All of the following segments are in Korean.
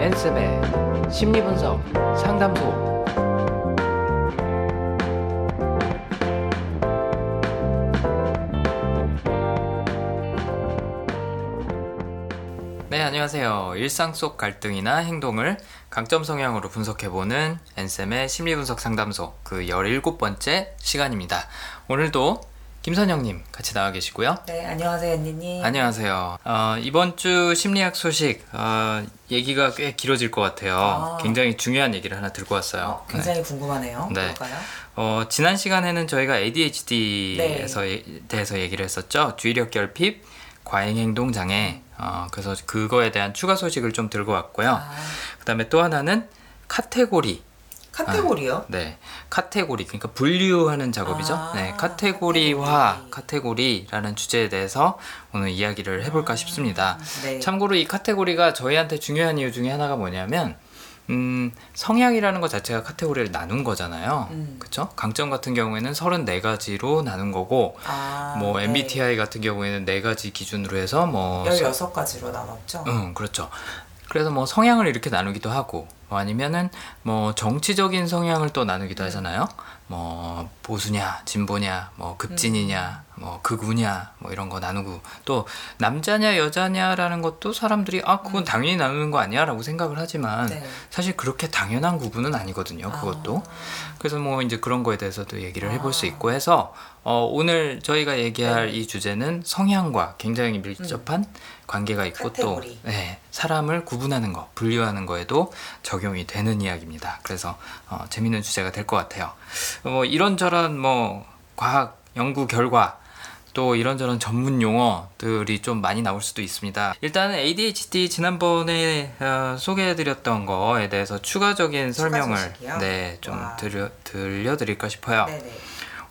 엔쌤의 심리분석 상담소 네, 안녕하세요. 일상 속 갈등이나 행동을 강점 성향으로 분석해보는 엔쌤의 심리분석 상담소 그 17번째 시간입니다. 오늘도 김선영님 같이 나와 계시고요. 네, 안녕하세요, 언니님. 안녕하세요. 어, 이번 주 심리학 소식 어, 얘기가 꽤 길어질 것 같아요. 아. 굉장히 중요한 얘기를 하나 들고 왔어요. 어, 굉장히 궁금하네요. 네. 어, 지난 시간에는 저희가 ADHD에서 네. 대해서 얘기를 했었죠. 주의력 결핍, 과잉 행동 장애. 어, 그래서 그거에 대한 추가 소식을 좀 들고 왔고요. 아, 그다음에 또 하나는 카테고리. 카테고리요? 네, 카테고리 그러니까 분류하는 작업이죠. 아, 네, 카테고리화, 카테고리. 카테고리라는 주제에 대해서 오늘 이야기를 해 볼까 싶습니다. 네. 참고로 이 카테고리가 저희한테 중요한 이유 중에 하나가 뭐냐면 음, 성향이라는 것 자체가 카테고리를 나눈 거잖아요. 음. 그렇죠? 강점 같은 경우에는 34가지로 나눈 거고 아, 뭐 네. MBTI 같은 경우에는 네 가지 기준으로 해서 뭐 16가지로 나눴죠? 응, 그렇죠. 그래서 뭐 성향을 이렇게 나누기도 하고 뭐 아니면은 뭐 정치적인 성향을 또 나누기도 하잖아요. 뭐 보수냐, 진보냐, 뭐 급진이냐, 뭐 극우냐, 뭐 이런 거 나누고 또 남자냐 여자냐라는 것도 사람들이 아 그건 당연히 나누는 거 아니야라고 생각을 하지만 네. 사실 그렇게 당연한 구분은 아니거든요. 그것도. 그래서 뭐 이제 그런 거에 대해서도 얘기를 해볼 수 아. 있고 해서 어, 오늘 저희가 얘기할 이 주제는 성향과 굉장히 밀접한 관계가 있고 또 카테고리. 네, 사람을 구분하는 거, 분류하는 거에도 적용이 되는 이야기입니다. 그래서 어, 재밌는 주제가 될 것 같아요. 어, 뭐 이런저런 뭐 과학 연구 결과 또 이런저런 전문 용어들이 좀 많이 나올 수도 있습니다. 일단은 ADHD 지난번에 어, 소개해드렸던 거에 대해서 추가적인 추가 설명을 소식이요? 네, 좀 와. 들려, 들려드릴까 싶어요. 네네.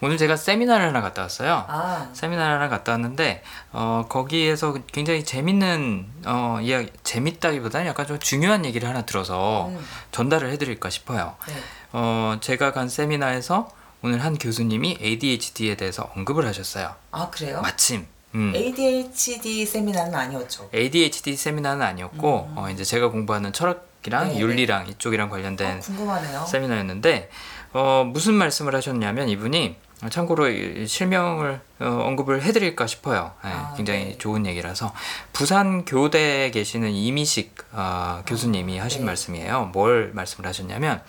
오늘 제가 세미나를 하나 갔다 왔어요. 아, 세미나를 하나 갔다 왔는데 어, 거기에서 굉장히 재밌는 어, 이야기 재밌다기보다는 약간 좀 중요한 얘기를 하나 들어서 음, 전달을 해드릴까 싶어요. 네. 어, 제가 간 세미나에서 오늘 한 교수님이 ADHD에 대해서 언급을 하셨어요. 아, 그래요? 마침. 음. ADHD 세미나는 아니었죠? ADHD 세미나는 아니었고 어, 이제 제가 공부하는 철학이랑 음. 네네. 윤리랑 이쪽이랑 관련된 어, 궁금하네요. 세미나였는데 어, 무슨 말씀을 하셨냐면 이분이 어, 참고로 이 실명을 어, 언급을 해드릴까 싶어요. 예, 아, 굉장히 네. 좋은 얘기라서 부산 교대에 계시는 이미식 어, 교수님이 하신 네. 말씀이에요. 뭘 말씀을 하셨냐면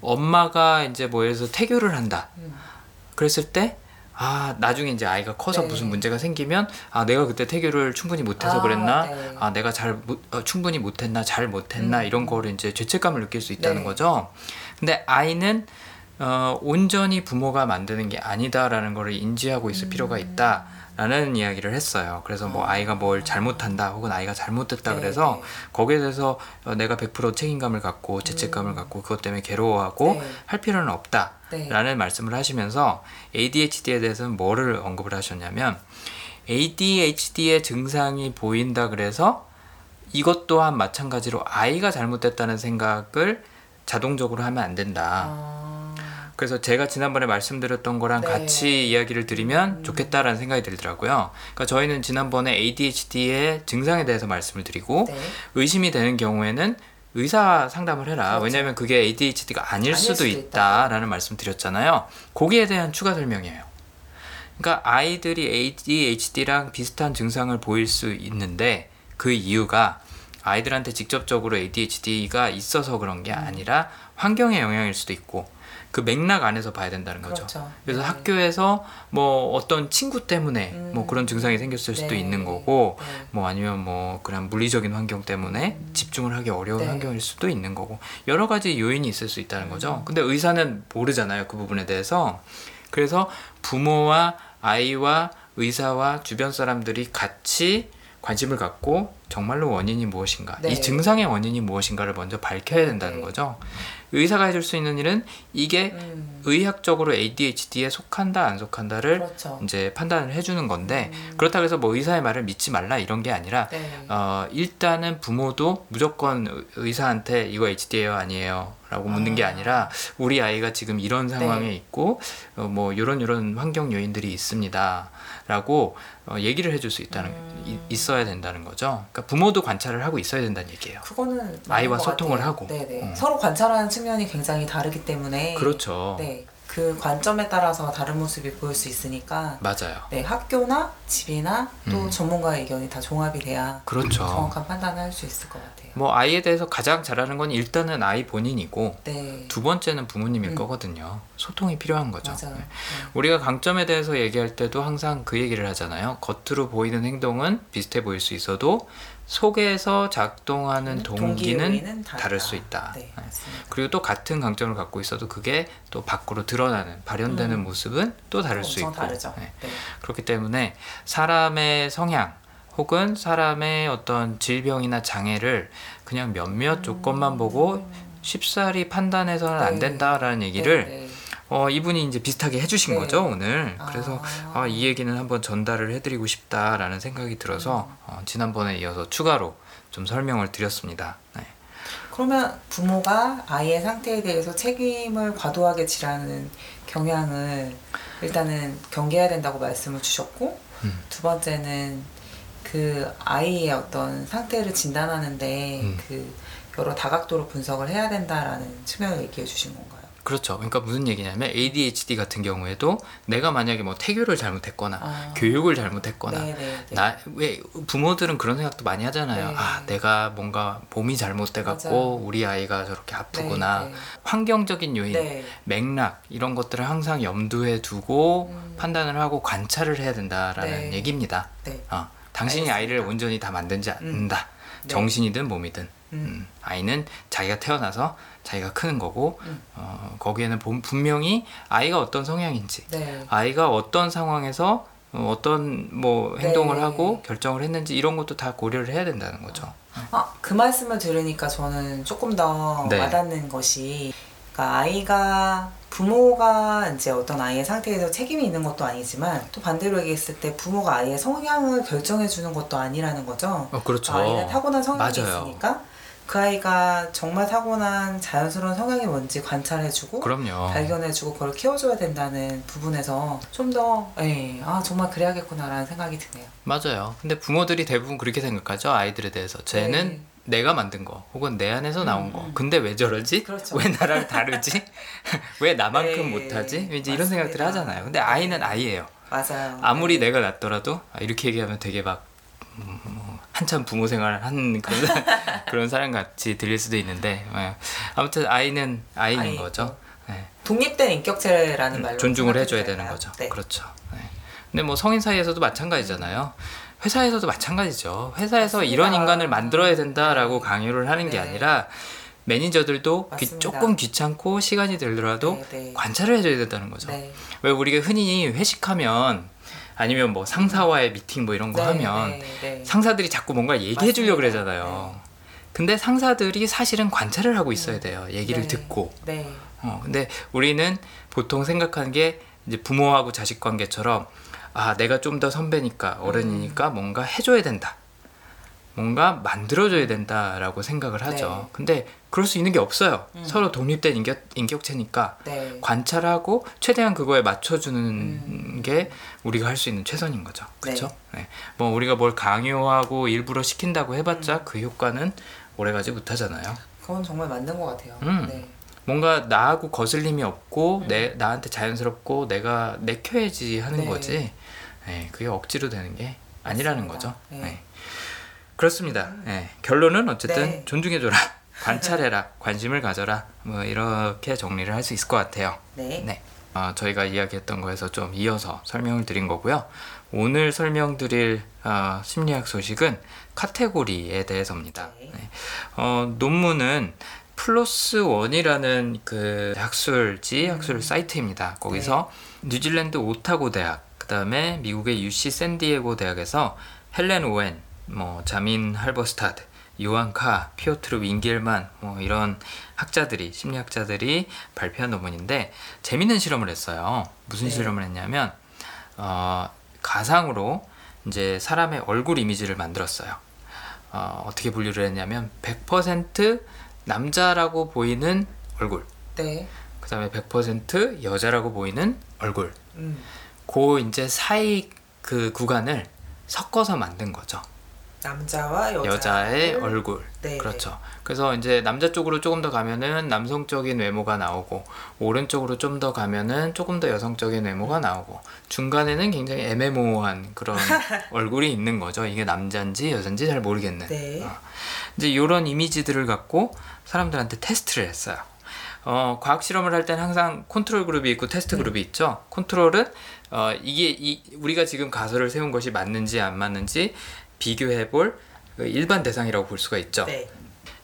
엄마가 이제 뭐 들어서 태교를 한다. 음. 그랬을 때 아, 나중에 이제 아이가 커서 네. 무슨 문제가 생기면 아, 내가 그때 태교를 충분히 못해서 아, 그랬나? 네. 아, 내가 잘 못, 어, 충분히 못했나? 잘 못했나? 음. 이런 거를 이제 죄책감을 느낄 수 있다는 네. 거죠. 근데 아이는 어, 온전히 부모가 만드는 게 아니다라는 거를 인지하고 있을 음. 필요가 있다. 라는 이야기를 했어요. 그래서 뭐 아이가 뭘 잘못한다 혹은 아이가 잘못됐다 네, 그래서 네. 거기에 대해서 어, 내가 100% 책임감을 갖고 죄책감을 갖고 그것 때문에 괴로워하고 음. 네. 할 필요는 없다. 네. 라는 말씀을 하시면서 ADHD에 대해서는 뭐를 언급을 하셨냐면 ADHD의 증상이 보인다 그래서 이것 또한 마찬가지로 아이가 잘못됐다는 생각을 자동적으로 하면 안 된다. 아, 그래서 제가 지난번에 말씀드렸던 거랑 네. 같이 이야기를 드리면 음. 좋겠다라는 생각이 들더라고요. 그러니까 저희는 지난번에 ADHD의 증상에 대해서 말씀을 드리고 네. 의심이 되는 경우에는 의사 상담을 해라. 그렇죠. 왜냐하면 그게 ADHD가 아닐 아닐 수도 수도 있다라는 말씀 드렸잖아요. 거기에 대한 추가 설명이에요. 그러니까 아이들이 ADHD랑 비슷한 증상을 보일 수 있는데 그 이유가 아이들한테 직접적으로 ADHD가 있어서 그런 음. 게 아니라 환경의 영향일 수도 있고 그 맥락 안에서 봐야 된다는 거죠. 그렇죠. 그래서 네. 학교에서 뭐 어떤 친구 때문에 음. 뭐 그런 증상이 생겼을 수도 네. 있는 거고 네. 뭐 아니면 뭐 그런 물리적인 환경 때문에 집중을 하기 어려운 네. 환경일 수도 있는 거고 여러 가지 요인이 있을 수 있다는 음. 거죠. 근데 의사는 모르잖아요. 그 부분에 대해서. 그래서 부모와 아이와 의사와 주변 사람들이 같이 관심을 갖고 정말로 원인이 무엇인가, 네. 이 증상의 원인이 무엇인가를 먼저 밝혀야 된다는 네. 거죠. 의사가 해줄 수 있는 일은 이게 음, 의학적으로 ADHD에 속한다 안 속한다를 그렇죠. 이제 판단을 해주는 건데 음. 그렇다고 해서 뭐 의사의 말을 믿지 말라 이런 게 아니라 네. 어, 일단은 부모도 무조건 의- 의사한테 이거 HD예요 아니에요 라고 묻는 게 아. 아니라 우리 아이가 지금 이런 상황에 네. 있고 어, 뭐 이런 이런 환경 요인들이 있습니다 라고 어, 얘기를 해줄 수 있다는 음. 이- 있어야 된다는 거죠 그러니까 부모도 관찰을 하고 있어야 된다는 얘기예요 그거는 아이와 것 소통을 같아요. 하고. 네네. 음. 서로 관찰하는 측면이 굉장히 다르기 때문에 그렇죠 네. 그 관점에 따라서 다른 모습이 보일 수 있으니까 맞아요 네, 학교나 집이나 또 음. 전문가의 의견이 다 종합이 돼야 그렇죠 정확한 판단을 할 수 있을 것 같아요. 뭐 아이에 대해서 가장 잘하는 건 일단은 아이 본인이고 네. 두 번째는 부모님일 음. 거거든요. 소통이 필요한 거죠. 맞아요. 네. 네. 우리가 강점에 대해서 얘기할 때도 항상 그 얘기를 하잖아요. 겉으로 보이는 행동은 비슷해 보일 수 있어도 속에서 작동하는 동기는 동기는. 다를 수 있다. 네, 네. 그리고 또 같은 강점을 갖고 있어도 그게 또 밖으로 드러나는 발현되는 음. 모습은 또 다를 수 있고. 네. 네. 그렇기 때문에 사람의 성향 혹은 사람의 어떤 질병이나 장애를 그냥 몇몇 조건만 보고 쉽사리 판단해서는 안 네. 된다라는 얘기를 네, 네. 어, 이분이 이제 비슷하게 해주신 네. 거죠 오늘. 그래서 아. 아, 이 얘기는 한번 전달을 해드리고 싶다라는 생각이 들어서 음. 어, 지난번에 이어서 추가로 좀 설명을 드렸습니다. 네. 그러면 부모가 아이의 상태에 대해서 책임을 과도하게 지라는 경향을 일단은 경계해야 된다고 말씀을 주셨고 음. 두 번째는 그 아이의 어떤 상태를 진단하는데 음. 그 여러 다각도로 분석을 해야 된다라는 측면을 얘기해 주신 건가요? 그렇죠. 그러니까 무슨 얘기냐면 ADHD 같은 경우에도 내가 만약에 뭐 태교를 잘못했거나 아. 교육을 잘못했거나 네, 네, 네. 나왜 부모들은 그런 생각도 많이 하잖아요. 네. 아 내가 뭔가 몸이 잘못돼 갖고. 우리 아이가 저렇게 아프구나. 네, 환경적인 요인, 네. 맥락 이런 것들을 항상 염두에 두고 음. 판단을 하고 관찰을 해야 된다라는 네. 얘기입니다. 네. 어, 당신이 알겠습니다. 아이를 온전히 다 만들지 않는다. 네. 정신이든 몸이든. 음. 음, 아이는 자기가 태어나서 자기가 크는 거고 음. 어, 거기에는 본- 분명히 아이가 어떤 성향인지 네. 아이가 어떤 상황에서 어, 어떤 뭐 행동을 네. 하고 결정을 했는지 이런 것도 다 고려를 해야 된다는 거죠. 아, 그 말씀을 들으니까 저는 조금 더 네. 와닿는 것이 그러니까 아이가 부모가 이제 어떤 아이의 상태에서 책임이 있는 것도 아니지만 또 반대로 얘기했을 때 부모가 아이의 성향을 결정해 주는 것도 아니라는 거죠. 어, 그렇죠. 아이는 타고난 성향이 맞아요. 있으니까 그 아이가 정말 타고난 자연스러운 성향이 뭔지 관찰해주고 그럼요. 발견해주고 그걸 키워줘야 된다는 부분에서 좀 더, 예, 아, 정말 그래야겠구나라는 생각이 드네요. 맞아요. 근데 부모들이 대부분 그렇게 생각하죠. 아이들에 대해서. 쟤는 네. 내가 만든 거 혹은 내 안에서 나온 음, 거. 음. 근데 왜 저러지? 그렇죠. 왜 나랑 다르지? 왜 나만큼 네, 못하지? 이제 이런 맞습니다. 생각들을 하잖아요. 근데 아이는 네. 아이예요. 맞아요. 아무리 네. 내가 낫더라도 아, 이렇게 얘기하면 되게 막 한참 부모 생활을 한 그런 사- 그런 사람 같이 들릴 수도 있는데 예. 아무튼 아이는 아이인 아이. 거죠. 예. 독립된 인격체라는 말로 음, 존중을 생각해도 해줘야 되는? 거죠. 네. 그렇죠. 네. 근데 뭐 성인 사이에서도 마찬가지잖아요. 회사에서도 마찬가지죠. 회사에서 맞습니다. 이런 인간을 만들어야 된다라고 강요를 하는 게 네. 아니라 매니저들도 귀-. 조금 귀찮고 시간이 들더라도 네, 네. 관찰을 해줘야 된다는 거죠. 네. 왜 우리가 흔히 회식하면 아니면 뭐 상사와의 미팅 뭐 이런 거 네, 하면 네, 네. 상사들이 자꾸 뭔가 얘기해 주려고. 그러잖아요. 근데 상사들이 사실은 관찰을 하고 있어야 돼요. 얘기를 네. 듣고. 네. 어, 근데 우리는 보통 생각하는 게 이제 부모하고 자식 관계처럼 아, 내가 좀 더 선배니까 어른이니까 뭔가 해줘야 된다. 뭔가 만들어줘야 된다라고 생각을 하죠. 네. 근데 그럴 수 있는 게 없어요. 음. 서로 독립된 인격, 인격체니까 네. 관찰하고 최대한 그거에 맞춰주는 음. 게 우리가 할 수 있는 최선인 거죠. 네. 그렇죠? 네. 뭐 우리가 뭘 강요하고 일부러 시킨다고 음. 해봤자 그 효과는 오래가지 못하잖아요. 그건 정말 맞는 것 같아요. 음. 네. 뭔가 나하고 거슬림이 없고 음. 내 나한테 자연스럽고 내가 내켜야지 하는 네. 거지. 네, 그게 억지로 되는 게 아니라는 맞습니다. 거죠. 네. 네. 그렇습니다. 네. 결론은 어쨌든 네. 존중해줘라, 관찰해라, 관심을 가져라. 뭐 이렇게 정리를 할 수 있을 것 같아요. 네. 네. 어, 저희가 이야기했던 거에서 좀 이어서 설명을 드린 거고요. 오늘 설명드릴 어, 심리학 소식은 카테고리에 대해서입니다. 네. 네. 어, 논문은 플러스 원이라는 그 학술지 학술 사이트입니다. 거기서 뉴질랜드 오타고 대학, 그 다음에 미국의 UC 샌디에고 대학에서 헬렌 오웬 뭐 자민 할버스타드, 요한 카, 피오트르 윙겔만 뭐 이런 학자들이 심리학자들이 발표한 논문인데 재밌는 실험을 했어요. 무슨 네. 실험을 했냐면 어, 가상으로 이제 사람의 얼굴 이미지를 만들었어요. 어, 어떻게 분류를 했냐면 100% 남자라고 보이는 얼굴, 네. 그다음에 100% 여자라고 보이는 얼굴. 음. 그 이제 사이 그 구간을 섞어서 만든 거죠. 남자와 여자. 여자 의 얼굴. 네. 그렇죠. 그래서 이제 남자 쪽으로 조금 더 가면은 남성적인 외모가 나오고 오른쪽으로 좀 더 가면은 조금 더 여성적인 외모가 나오고 중간에는 굉장히 애매모호한 그런 얼굴이 있는 거죠. 이게 남자인지 여자인지 잘 모르겠는. 네. 어. 이제 이런 이미지들을 갖고 사람들한테 테스트를 했어요. 어, 과학 실험을 할 때는 항상 컨트롤 그룹이 있고 테스트 네. 그룹이 있죠. control은 어, 이게 이, 우리가 지금 가설을 세운 것이 맞는지 안 맞는지 비교해 볼 그 일반 대상이라고 볼 수가 있죠. 네.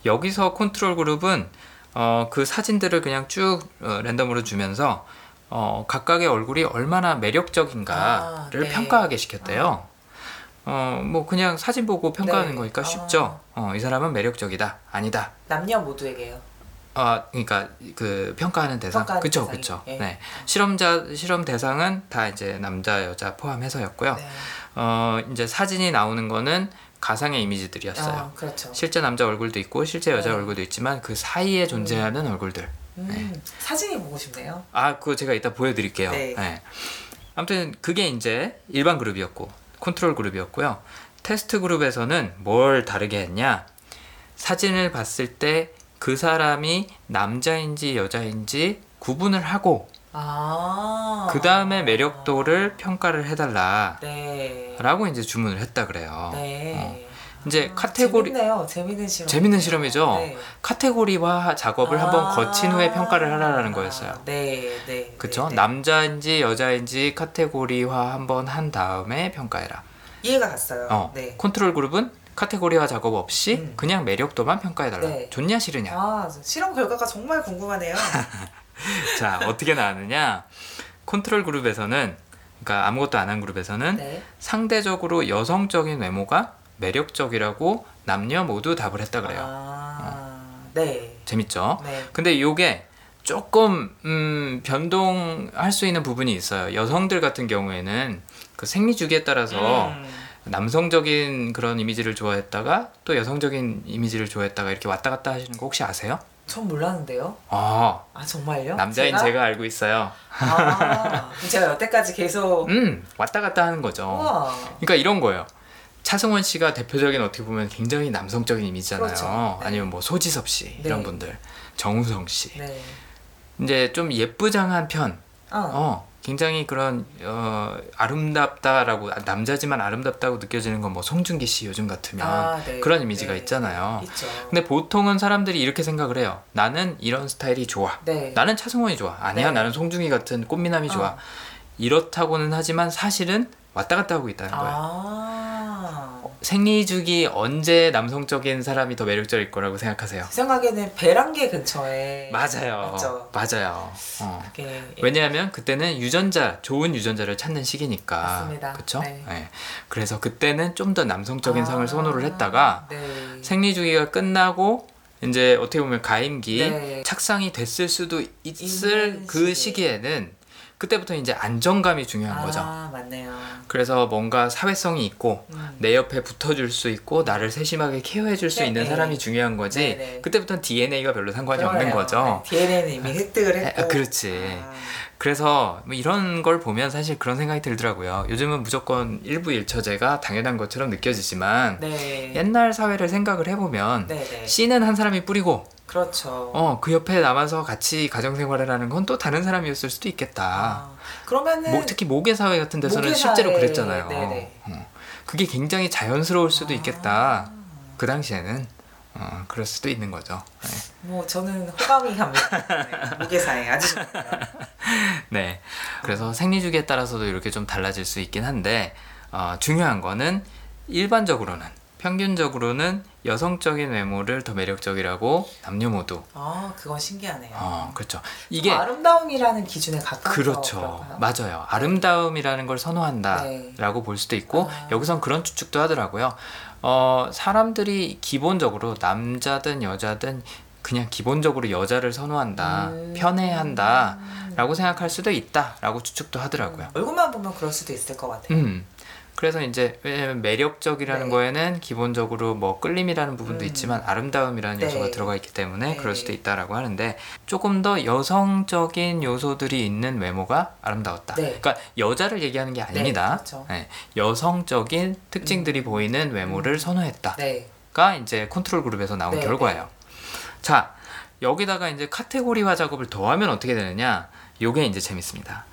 여기서 컨트롤 그룹은 어, 그 사진들을 그냥 쭉 어, 랜덤으로 주면서 어, 각각의 얼굴이 얼마나 매력적인가를 아, 네. 평가하게 시켰대요. 어, 뭐 그냥 사진 보고 평가하는 네. 거니까 아. 쉽죠. 어, 이 사람은 매력적이다, 아니다. 남녀 모두에게요. 아, 그러니까 그 평가하는 대상, 그쵸. 예. 네, 실험자 실험 대상은 다 이제 남자, 여자 포함해서였고요. 네. 어, 이제 사진이 나오는 거는 가상의 이미지들이었어요. 아, 그렇죠. 실제 남자 얼굴도 있고 실제 여자 네. 얼굴도 있지만 그 사이에 존재하는 얼굴들. 음, 사진이 보고 싶네요. 아, 그거 제가 이따 보여드릴게요. 네. 네. 아무튼 그게 이제 일반 그룹이었고 컨트롤 그룹이었고요. 테스트 그룹에서는 뭘 다르게 했냐? 사진을 봤을 때 그 사람이 남자인지 여자인지 구분을 하고 아. 그 다음에 매력도를 평가를 해달라라고 네. 이제 주문을 했다 그래요. 네. 이제 아, 카테고리 재밌네요. 재밌는 실험. 재밌는 실험이죠. 네. 카테고리화 작업을 한번 아. 거친 후에 평가를 하라는 거였어요. 네, 네. 그쵸? 네, 네. 남자인지 여자인지 카테고리화 한번 한 다음에 평가해라. 이해가 갔어요. 어, 네. 컨트롤 그룹은 카테고리화 작업 없이 음. 그냥 매력도만 평가해달라. 네. 좋냐 싫으냐. 아, 실험 결과가 정말 궁금하네요. 자 어떻게 나왔느냐? 컨트롤 그룹에서는 그러니까 아무것도 안 한 그룹에서는 네. 상대적으로 여성적인 외모가 매력적이라고 남녀 모두 답을 했다 그래요. 아, 네. 재밌죠? 네. 근데 요게 조금 음, 변동할 수 있는 부분이 있어요. 여성들 같은 경우에는 그 생리 주기에 따라서 음, 남성적인 그런 이미지를 좋아했다가 또 여성적인 이미지를 좋아했다가 이렇게 왔다 갔다 하시는 거 혹시 아세요? 전 몰랐는데요. 아 아, 정말요? 남자인 제가? 알고 있어요. 아, 그럼 제가 여태까지 계속 음 왔다 갔다 하는 거죠. 우와. 그러니까 이런 거예요. 차승원 씨가 대표적인 어떻게 보면 굉장히 남성적인 이미지잖아요. 그렇죠. 네. 아니면 뭐 소지섭 씨 이런 네. 분들, 정우성 씨. 네. 이제 좀 예쁘장한 편. 어. 어, 굉장히 그런 어, 아름답다라고 남자지만 아름답다고 느껴지는 건 뭐 송중기 씨 요즘 같으면 아, 네. 그런 이미지가 네. 있잖아요. 있죠. 근데 보통은 사람들이 이렇게 생각을 해요. 나는 이런 스타일이 좋아. 네. 나는 차승원이 좋아. 아니야, 네. 나는 송중기 같은 꽃미남이 좋아. 어. 이렇다고는 하지만 사실은 왔다 갔다 하고 있다는 거예요. 아. 생리주기 언제 남성적인 사람이 더 매력적일 거라고 생각하세요? 제 생각에는 배란계 근처에 맞아요. 맞죠. 맞아요. 어. 그게 왜냐하면 그때는 유전자 좋은 유전자를 찾는 시기니까 맞습니다. 그렇죠? 네. 그래서 그때는 좀 더 남성적인 아, 상을 선호를 했다가 네. 생리 주기가 끝나고 이제 어떻게 보면 가임기 네. 착상이 됐을 수도 있을 그 시기에. 시기에는 그때부터 이제 안정감이 중요한 거죠. 아, 맞네요. 그래서 뭔가 사회성이 있고 음. 내 옆에 붙어줄 수 있고 나를 세심하게 케어해줄 수 네, 있는 네. 사람이 중요한 거지. 네, 네. 그때부터는 DNA가 별로 상관이 없는 그러네요. 거죠. 네, DNA는 이미 획득을 했고. 아, 그렇지. 아, 그래서 뭐 이런 걸 보면 사실 그런 생각이 들더라고요. 요즘은 무조건 일부 일처제가 당연한 것처럼 느껴지지만 네. 옛날 사회를 생각을 해보면 네, 네. 씨는 한 사람이 뿌리고 그렇죠. 어 그 옆에 남아서 같이 가정 생활을 하는 건 또 다른 사람이었을 수도 있겠다. 아, 그러면은 뭐, 특히 모계 사회 같은 데서는 모계 실제로 그랬잖아요. 네네. 어, 그게 굉장히 자연스러울 수도 아. 있겠다. 그 당시에는 어, 그럴 수도 있는 거죠. 네. 뭐 저는 호감이 갑니다. 네, 모계사에 아주. 네. 그래서 생리 주기에 따라서도 이렇게 좀 달라질 수 있긴 한데 어, 중요한 거는 일반적으로는 평균적으로는 여성적인 외모를 더 매력적이라고 남녀 모두. 아, 그건 신기하네요. 어, 그렇죠. 이게 아름다움이라는 기준에 가까워서 그렇죠. 맞아요. 아름다움이라는 걸 선호한다라고 볼 수도 있고 아. 여기선 그런 추측도 하더라고요. 어, 사람들이 기본적으로 남자든 여자든 그냥 기본적으로 여자를 선호한다, 음. 편애한다라고 생각할 수도 있다라고 추측도 하더라고요. 얼굴만 보면 그럴 수도 있을 것 같아요. 음. 그래서 이제 왜냐면 매력적이라는 네. 거에는 기본적으로 뭐 끌림이라는 부분도 음. 있지만 아름다움이라는 네. 요소가 들어가 있기 때문에 네. 그럴 수도 있다라고 하는데 조금 더 여성적인 요소들이 있는 외모가 아름다웠다. 네. 그러니까 여자를 얘기하는 게 아닙니다. 그렇죠. 네, 여성적인 특징들이 보이는 외모를 선호했다가 네. 이제 컨트롤 그룹에서 나온 네, 결과예요. 자 여기다가 이제 카테고리화 작업을 더하면 어떻게 되느냐? 요게 이제 재밌습니다.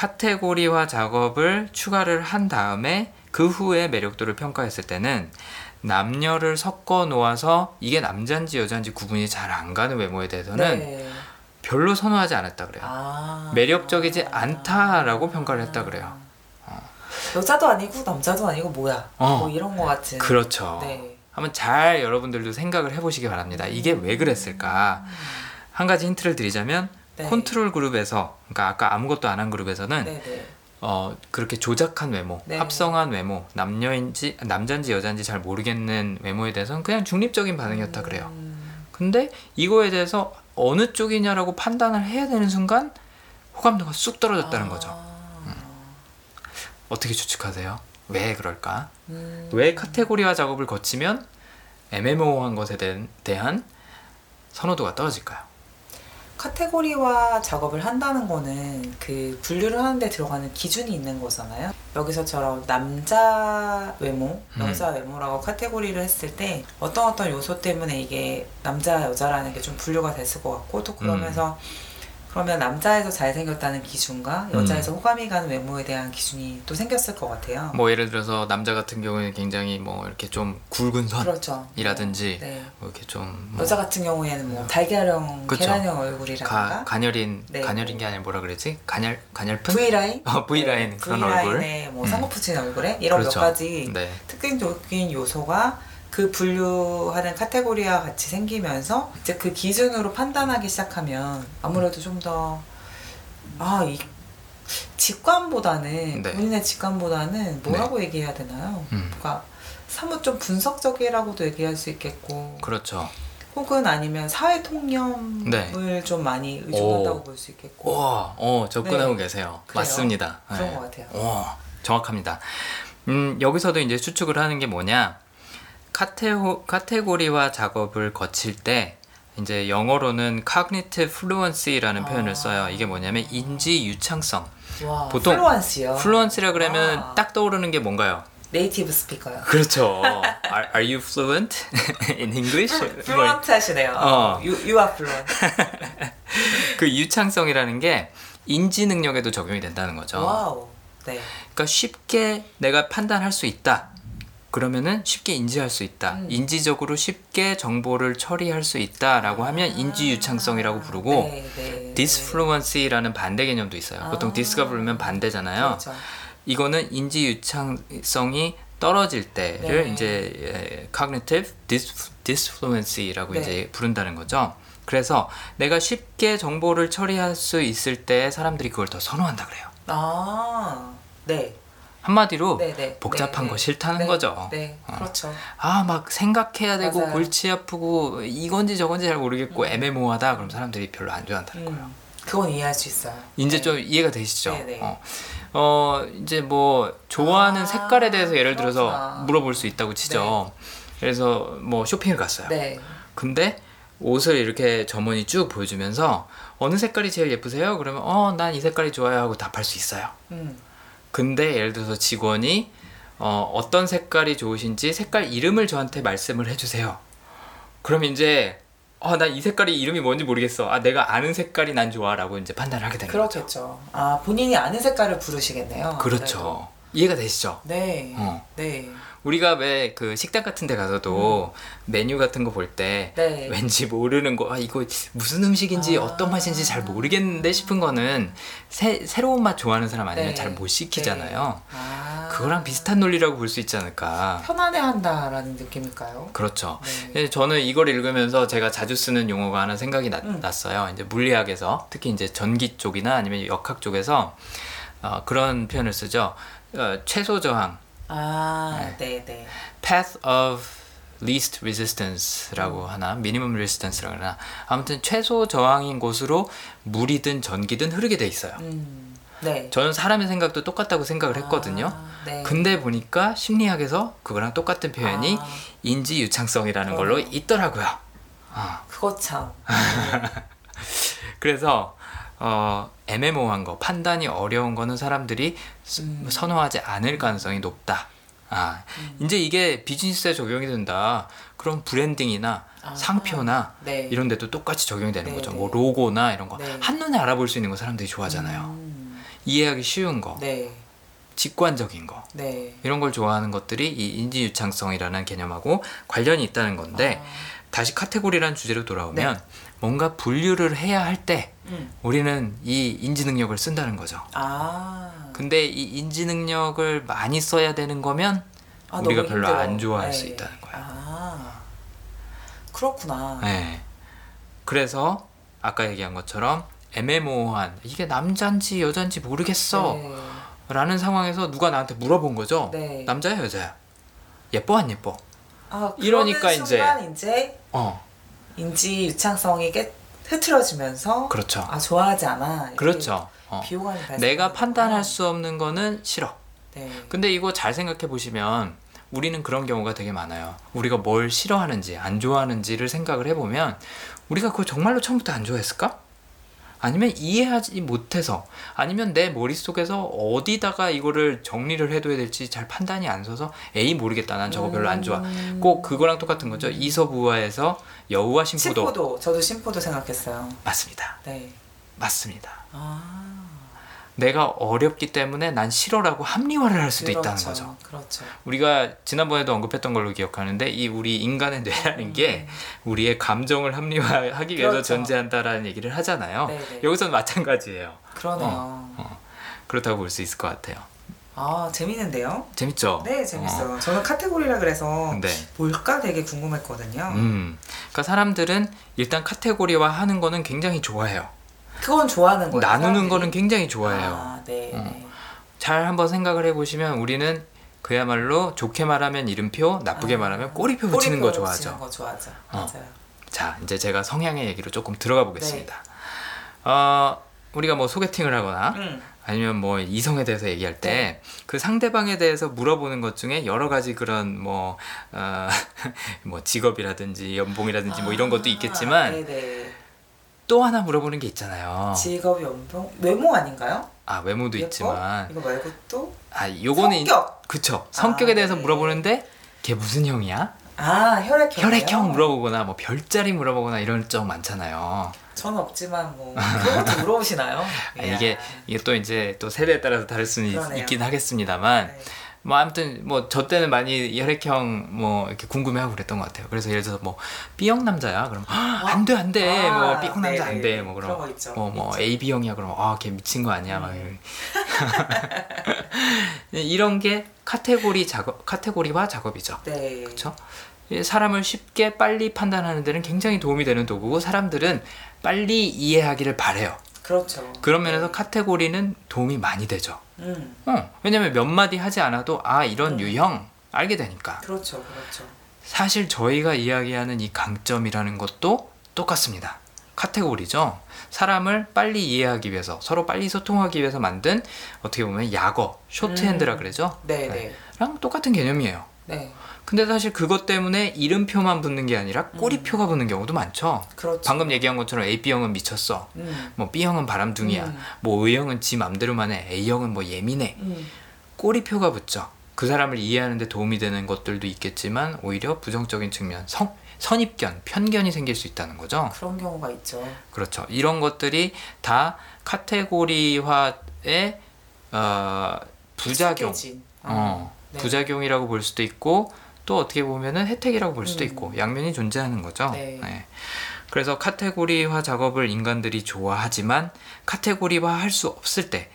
카테고리화 작업을 추가를 한 다음에 그 후에 매력도를 평가했을 때는 남녀를 섞어 놓아서 이게 남자인지 여자인지 구분이 잘 안 가는 외모에 대해서는 네. 별로 선호하지 않았다 그래요. 아. 매력적이지 않다라고 평가를 했다 그래요. 여자도 아니고 남자도 아니고 뭐야? 어. 뭐 이런 거 같은. 그렇죠. 네. 한번 잘 여러분들도 생각을 해보시기 바랍니다. 이게 왜 그랬을까? 한 가지 힌트를 드리자면 네. 컨트롤 그룹에서 그러니까 아까 아무것도 안 한 그룹에서는 네, 네. 어, 그렇게 조작한 외모, 네. 합성한 외모, 남녀인지 남자인지 여자인지 잘 모르겠는 외모에 대해서는 그냥 중립적인 반응이었다 그래요. 음, 근데 이거에 대해서 어느 쪽이냐라고 판단을 해야 되는 순간 호감도가 쑥 떨어졌다는 아. 거죠. 어떻게 추측하세요? 왜 그럴까? 음. 왜 카테고리화 작업을 거치면 애매모호한 것에 대- 대한 선호도가 떨어질까요? 카테고리화 작업을 한다는 거는 그 분류를 하는데 들어가는 기준이 있는 거잖아요. 여기서처럼 남자 외모, 음. 여자 외모라고 카테고리를 했을 때 어떤 어떤 요소 때문에 이게 남자 여자라는 게 좀 분류가 됐을 것 같고 또 그러면서 그러면 남자에서 잘생겼다는 기준과 여자에서 호감이 가는 외모에 대한 기준이 또 생겼을 것 같아요. 뭐 예를 들어서 남자 같은 경우에는 굉장히 뭐 이렇게 좀 굵은 그렇죠. 선이라든지 네. 뭐 이렇게 좀 뭐 여자 같은 경우에는 뭐 달걀형, 그쵸. 계란형 가, 얼굴이라든가 가 녀린 네. 가녀린 게 아니라 뭐라 그랬지? 가녀 가녀픈? V 라인, 어, V 라인 그런 얼굴. V라인에 뭐 음. 쌍꺼풀 친 얼굴에 이런 그렇죠. 몇 가지 네. 특징적인 요소가 그 분류하는 카테고리와 같이 생기면서 이제 그 기준으로 판단하기 시작하면 아무래도 좀 더 아, 이 직관보다는 네. 본인의 직관보다는 뭐라고 얘기해야 되나요? 음. 그러니까 사뭇 좀 분석적이라고도 얘기할 수 있겠고 그렇죠. 혹은 아니면 사회 통념을 네. 좀 많이 의존한다고 오. 볼수 있겠고 와, 어 접근하고 네. 계세요. 그래요? 맞습니다. 그런 네. 것 같아요. 오, 정확합니다. 음, 여기서도 이제 추측을 하는 게 뭐냐? 카테고, 카테고리화 작업을 거칠 때 이제 영어로는 cognitive fluency라는 표현을 아. 써요. 이게 뭐냐면 인지 유창성. 와, 보통 fluency요. fluency라 그러면 아. 딱 떠오르는 게 뭔가요? native speaker요. 그렇죠. are, are you fluent in English? 뭐, fluent 하시네요. 어. you, you are fluent. 그 유창성이라는 게 인지 능력에도 적용이 된다는 거죠. 와우. 네. 그러니까 쉽게 내가 판단할 수 있다. 그러면은 쉽게 인지할 수 있다. 음. 인지적으로 쉽게 정보를 처리할 수 있다라고 하면 인지 유창성이라고 부르고 네, 네. disfluency라는 반대 개념도 있어요. 보통 아. dis가 부르면 반대잖아요. 그렇죠. 이거는 인지 유창성이 떨어질 때를 네. 이제 예, cognitive dis, disfluency라고 네. 이제 부른다는 거죠. 그래서 내가 쉽게 정보를 처리할 수 있을 때 사람들이 그걸 더 선호한다 그래요. 아, 네. 한마디로 네, 네. 복잡한 네, 거 네. 싫다는 네, 거죠. 네, 어. 그렇죠. 아 막 생각해야 되고 맞아요. 골치 아프고 이건지 저건지 잘 모르겠고 애매모호하다 그럼 사람들이 별로 안 좋아한다는 거예요. 음, 그건 이해할 수 있어요. 이제 네. 좀 이해가 되시죠? 네, 네. 어. 어, 이제 뭐 좋아하는 아, 색깔에 대해서 예를 들어서 그렇구나. 물어볼 수 있다고 치죠. 그래서 뭐 쇼핑을 갔어요. 네. 근데 옷을 이렇게 점원이 쭉 보여주면서 어느 색깔이 제일 예쁘세요? 그러면 어 난 이 색깔이 좋아요 하고 답할 수 있어요. 음. 근데 예를 들어서 직원이 어, 어떤 색깔이 좋으신지 색깔 이름을 저한테 말씀을 해주세요. 그럼 이제 어, 나이 색깔이 이름이 뭔지 모르겠어. 아, 내가 아는 색깔이 난 좋아라고 이제 판단을 하게 되는 거죠. 그렇겠죠. 아, 본인이 아는 색깔을 부르시겠네요. 그렇죠. 이해가 되시죠? 네. 어. 네. 우리가 왜 그 식당 같은 데 가서도 메뉴 같은 거 볼 때 네. 왠지 모르는 거, 아, 이거 무슨 음식인지 아. 어떤 맛인지 잘 모르겠는데 싶은 거는 새, 새로운 맛 좋아하는 사람 아니면 네. 잘 못 시키잖아요. 아. 그거랑 비슷한 논리라고 볼 수 있지 않을까. 편안해한다라는 느낌일까요? 그렇죠. 네. 예, 저는 이걸 읽으면서 제가 자주 쓰는 용어가 하나 생각이 나- 음. 났어요. 이제 물리학에서 특히 이제 전기 쪽이나 아니면 역학 쪽에서 어, 그런 표현을 쓰죠. 어, 최소 저항, 아, 네, 네. path of least resistance라고 하나, minimum resistance라고 하나. 아무튼 최소 저항인 곳으로 물이든 전기든 흐르게 돼 있어요. 음, 네. 저는 사람의 생각도 똑같다고 생각을 했거든요. 아, 네. 근데 보니까 심리학에서 그거랑 똑같은 표현이 아. 인지 유창성이라는 걸로 어. 있더라고요. 아. 그거 참. 그래서 어, 애매모호한 거, 판단이 어려운 거는 사람들이 스- 음. 선호하지 않을 가능성이 높다. 아, 음. 이제 이게 비즈니스에 적용이 된다. 그럼 branding이나 아, 상표나 네. 이런 데도 똑같이 적용이 되는 네, 거죠. 네. 뭐 로고나 이런 거 네. 한눈에 알아볼 수 있는 거 사람들이 좋아하잖아요. 음, 이해하기 쉬운 거, 네, 직관적인 거. 네. 이런 걸 좋아하는 것들이 이 인지 유창성이라는 개념하고 관련이 있다는 건데 아, 다시 카테고리라는 주제로 돌아오면 뭔가 분류를 해야 할때 음. 우리는 이 인지 능력을 쓴다는 거죠. 아. 근데 이 인지 능력을 많이 써야 되는 거면 아, 우리가 별로 힘들어. 안 좋아할 네. 수 있다는 거예요. 아. 그렇구나. 네. 그래서 아까 얘기한 것처럼 애매모호한 이게 남잔지 여잔지 모르겠어 네. 라는 상황에서 누가 나한테 물어본 거죠. 네. 남자야 여자야? 예뻐 안 예뻐? 아, 이러니까 이제- 이제 어 인지 유창성이 깨 흐트러지면서 그렇죠. 아 좋아하지 않아. 그렇죠. 어. 비호감이 발생. 내가 판단할 수 없는 거는 싫어. 네. 근데 이거 잘 생각해 보시면 우리는 그런 경우가 되게 많아요. 우리가 뭘 싫어하는지 안 좋아하는지를 생각을 해보면 우리가 그걸 정말로 처음부터 안 좋아했을까? 아니면 이해하지 못해서 아니면 내 머릿속에서 어디다가 이거를 정리를 해둬야 될지 잘 판단이 안 서서 에이 모르겠다 난 저거 별로 안 좋아 음. 꼭 그거랑 똑같은 거죠 이서부화에서 여우와 심포도 심포도 저도 심포도 생각했어요. 맞습니다 네. 맞습니다 아. 내가 어렵기 때문에 난 싫어라고 합리화를 할 수도 있다는 그렇죠. 거죠 그렇죠. 우리가 지난번에도 언급했던 걸로 기억하는데 이 우리 인간의 뇌라는 게 우리의 감정을 합리화하기 위해서 음. 그렇죠. 존재한다라는 얘기를 하잖아요. 네네. 여기서는 마찬가지예요. 그러네요. 그렇다고 볼 수 있을 것 같아요. 아 재밌는데요? 재밌죠? 네 재밌어요. 저는 카테고리라 그래서 네. 뭘까 되게 궁금했거든요. 음. 그러니까 사람들은 일단 카테고리화 하는 거는 굉장히 좋아해요. 그건 좋아하는 거예요. 나누는 사람들이? 거는 굉장히 좋아해요. 아, 네. 어. 네. 잘 한번 생각을 해보시면 우리는 그야말로 좋게 말하면 이름표, 나쁘게 아, 말하면 꼬리표 붙이는 거 좋아하죠. 거 좋아하죠. 어. 자, 이제 제가 성향의 얘기로 조금 들어가 보겠습니다. 네. 어, 우리가 뭐 소개팅을 하거나 음. 아니면 뭐 이성에 대해서 얘기할 네. 때그 상대방에 대해서 물어보는 것 중에 여러 가지 그런 뭐, 어, 뭐 직업이라든지 연봉이라든지 뭐 이런 것도 있겠지만 아, 네네. 또 하나 물어보는 게 있잖아요. 직업 연봉 외모 아닌가요? 아 외모도 예뻐? 있지만 이거 말고 또 아 요거는 성격. 그쵸 성격에 아, 대해서 네. 물어보는데 걔 무슨 형이야? 아 혈액형. 혈액형 물어보거나 뭐 별자리 물어보거나 이런 적 많잖아요. 저는 없지만 뭐 그런 것도 물어보시나요? 아, 이게 이게 또 이제 또 세대에 따라서 다를 수는 있- 그러네요. 있 긴 하겠습니다만 네. 뭐 아무튼 뭐 저 때는 많이 혈액형 뭐 이렇게 궁금해하고 그랬던 것 같아요. 그래서 예를 들어서 뭐 B형 남자야 그럼 안돼 안돼 아, 뭐 B형 남자 네네. 안돼 뭐 그런 그럼 거 있죠. 뭐 뭐. AB형이야 그럼 아걔 미친 거 아니야 막 음. 이런 게 카테고리 작업 카테고리화 작업이죠. 네. 그렇죠? 사람을 쉽게 빨리 판단하는 데는 굉장히 도움이 되는 도구고 사람들은 빨리 이해하기를 바래요. 그렇죠. 그런 면에서 카테고리는 도움이 많이 되죠. 음. 어, 왜냐면 몇 마디 하지 않아도 아 이런 음. 유형 알게 되니까. 그렇죠. 그렇죠. 사실 저희가 이야기하는 이 강점이라는 것도 똑같습니다. 카테고리죠. 사람을 빨리 이해하기 위해서 서로 빨리 소통하기 위해서 만든 어떻게 보면 약어, 쇼트핸드라 음. 그러죠. 네, 네. 네. 랑 똑같은 개념이에요. 네. 근데 사실 그것 때문에 이름표만 붙는 게 아니라 꼬리표가 붙는 경우도 많죠. 그렇죠. 방금 얘기한 것처럼 AB형은 미쳤어. 음. 뭐 B형은 바람둥이야. 음. 뭐 O형은 지 맘대로만 해. A형은 뭐 예민해. 음. 꼬리표가 붙죠. 그 사람을 이해하는 데 도움이 되는 것들도 있겠지만 오히려 부정적인 측면, 성, 선입견, 편견이 생길 수 있다는 거죠. 그런 경우가 있죠. 그렇죠. 이런 것들이 다 카테고리화의 어, 부작용, 익숙해진. 어, 네. 부작용이라고 볼 수도 있고 또 어떻게 보면은 혜택이라고 볼 수도 음. 있고 양면이 존재하는 거죠. 네. 그래서 카테고리화 작업을 인간들이 좋아하지만 카테고리화 할 수 없을 때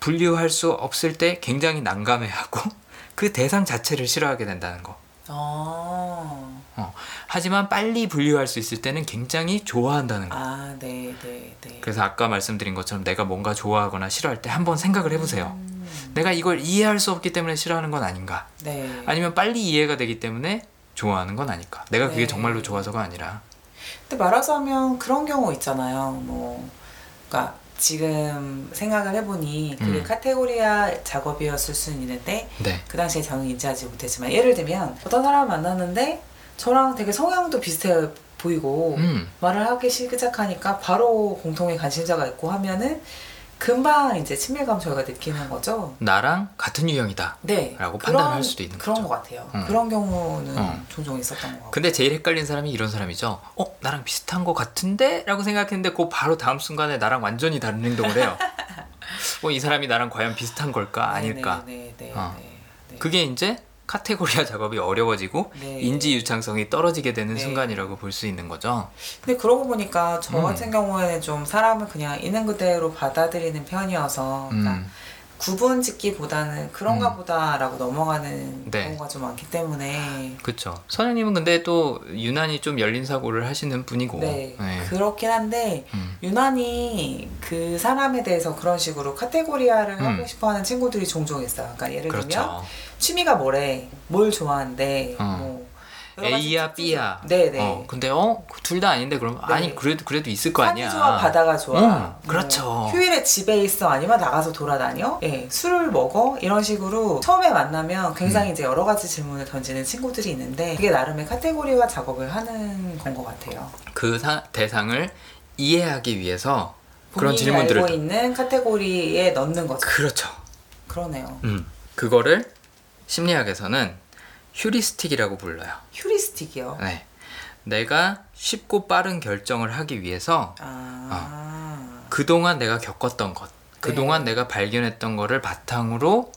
분류할 수 없을 때 굉장히 난감해하고 그 대상 자체를 싫어하게 된다는 거. 어. 어. 하지만 빨리 분류할 수 있을 때는 굉장히 좋아한다는 거. 아, 네, 네, 네. 그래서 아까 말씀드린 것처럼 내가 뭔가 좋아하거나 싫어할 때 한번 생각을 해보세요. 음, 내가 이걸 이해할 수 없기 때문에 싫어하는 건 아닌가? 네. 아니면 빨리 이해가 되기 때문에 좋아하는 건 아닐까? 내가 그게 네. 정말로 좋아서가 아니라. 근데 말하자면 그런 경우 있잖아요. 뭐, 그러니까 지금 생각을 해보니 그게 음. 카테고리아 작업이었을 수는 있는데 네. 그 당시에 저는 인지하지 못했지만 예를 들면 어떤 사람을 만났는데 저랑 되게 성향도 비슷해 보이고 음. 말을 하기 시작하니까 바로 공통의 관심사가 있고 하면은 금방 이제 친밀감 저희가 느끼는 거죠. 나랑 같은 유형이다. 네. 라고 판단할 수도 있는 그런 거죠. 것 같아요. 음. 그런 경우는 어. 종종 있었던 것 같고. 근데 제일 헷갈린 사람이 이런 사람이죠. 어, 나랑 비슷한 거 같은데? 라고 생각했는데 그 바로 다음 순간에 나랑 완전히 다른 행동을 해요. 어, 이 사람이 나랑 과연 비슷한 걸까? 아닐까? 네, 네, 네, 어. 네, 네. 그게 이제 카테고리화 작업이 어려워지고 네. 인지 유창성이 떨어지게 되는 네. 순간이라고 볼 수 있는 거죠. 근데 그러고 보니까 저 음. 같은 경우에는 좀 사람을 그냥 있는 그대로 받아들이는 편이어서 그러니까 음. 구분 짓기보다는 그런가 음. 보다라고 넘어가는 네. 경우가 좀 많기 때문에 그쵸. 선생님은 근데 또 유난히 좀 열린 사고를 하시는 분이고. 네, 네. 그렇긴 한데 음. 유난히 그 사람에 대해서 그런 식으로 카테고리화를 음. 하고 싶어하는 친구들이 종종 있어요. 그러니까 예를 들면 그렇죠. 취미가 뭐래, 뭘 좋아한대, 어. 뭐 A야 B야. 네네. 어, 근데 어 둘 다 아닌데 그럼 네. 아니 그래도 그래도 있을 거 아니야. 산이 좋아, 바다가 좋아. 음, 그렇죠. 뭐 휴일에 집에 있어, 아니면 나가서 돌아다녀? 예, 술을 먹어? 이런 식으로 처음에 만나면 굉장히 음. 이제 여러 가지 질문을 던지는 친구들이 있는데 그게 나름의 카테고리화 작업을 하는 건 것 같아요. 그 사- 대상을 이해하기 위해서 그런 질문들을 알고 있는 카테고리에 넣는 거죠. 그렇죠. 그러네요. 음. 그거를 심리학에서는 휴리스틱이라고 불러요. 휴리스틱이요. 네. 내가 쉽고 빠른 결정을 하기 위해서 아. 그동안 내가 겪었던 것, 그동안 네. 내가 발견했던 거를 바탕으로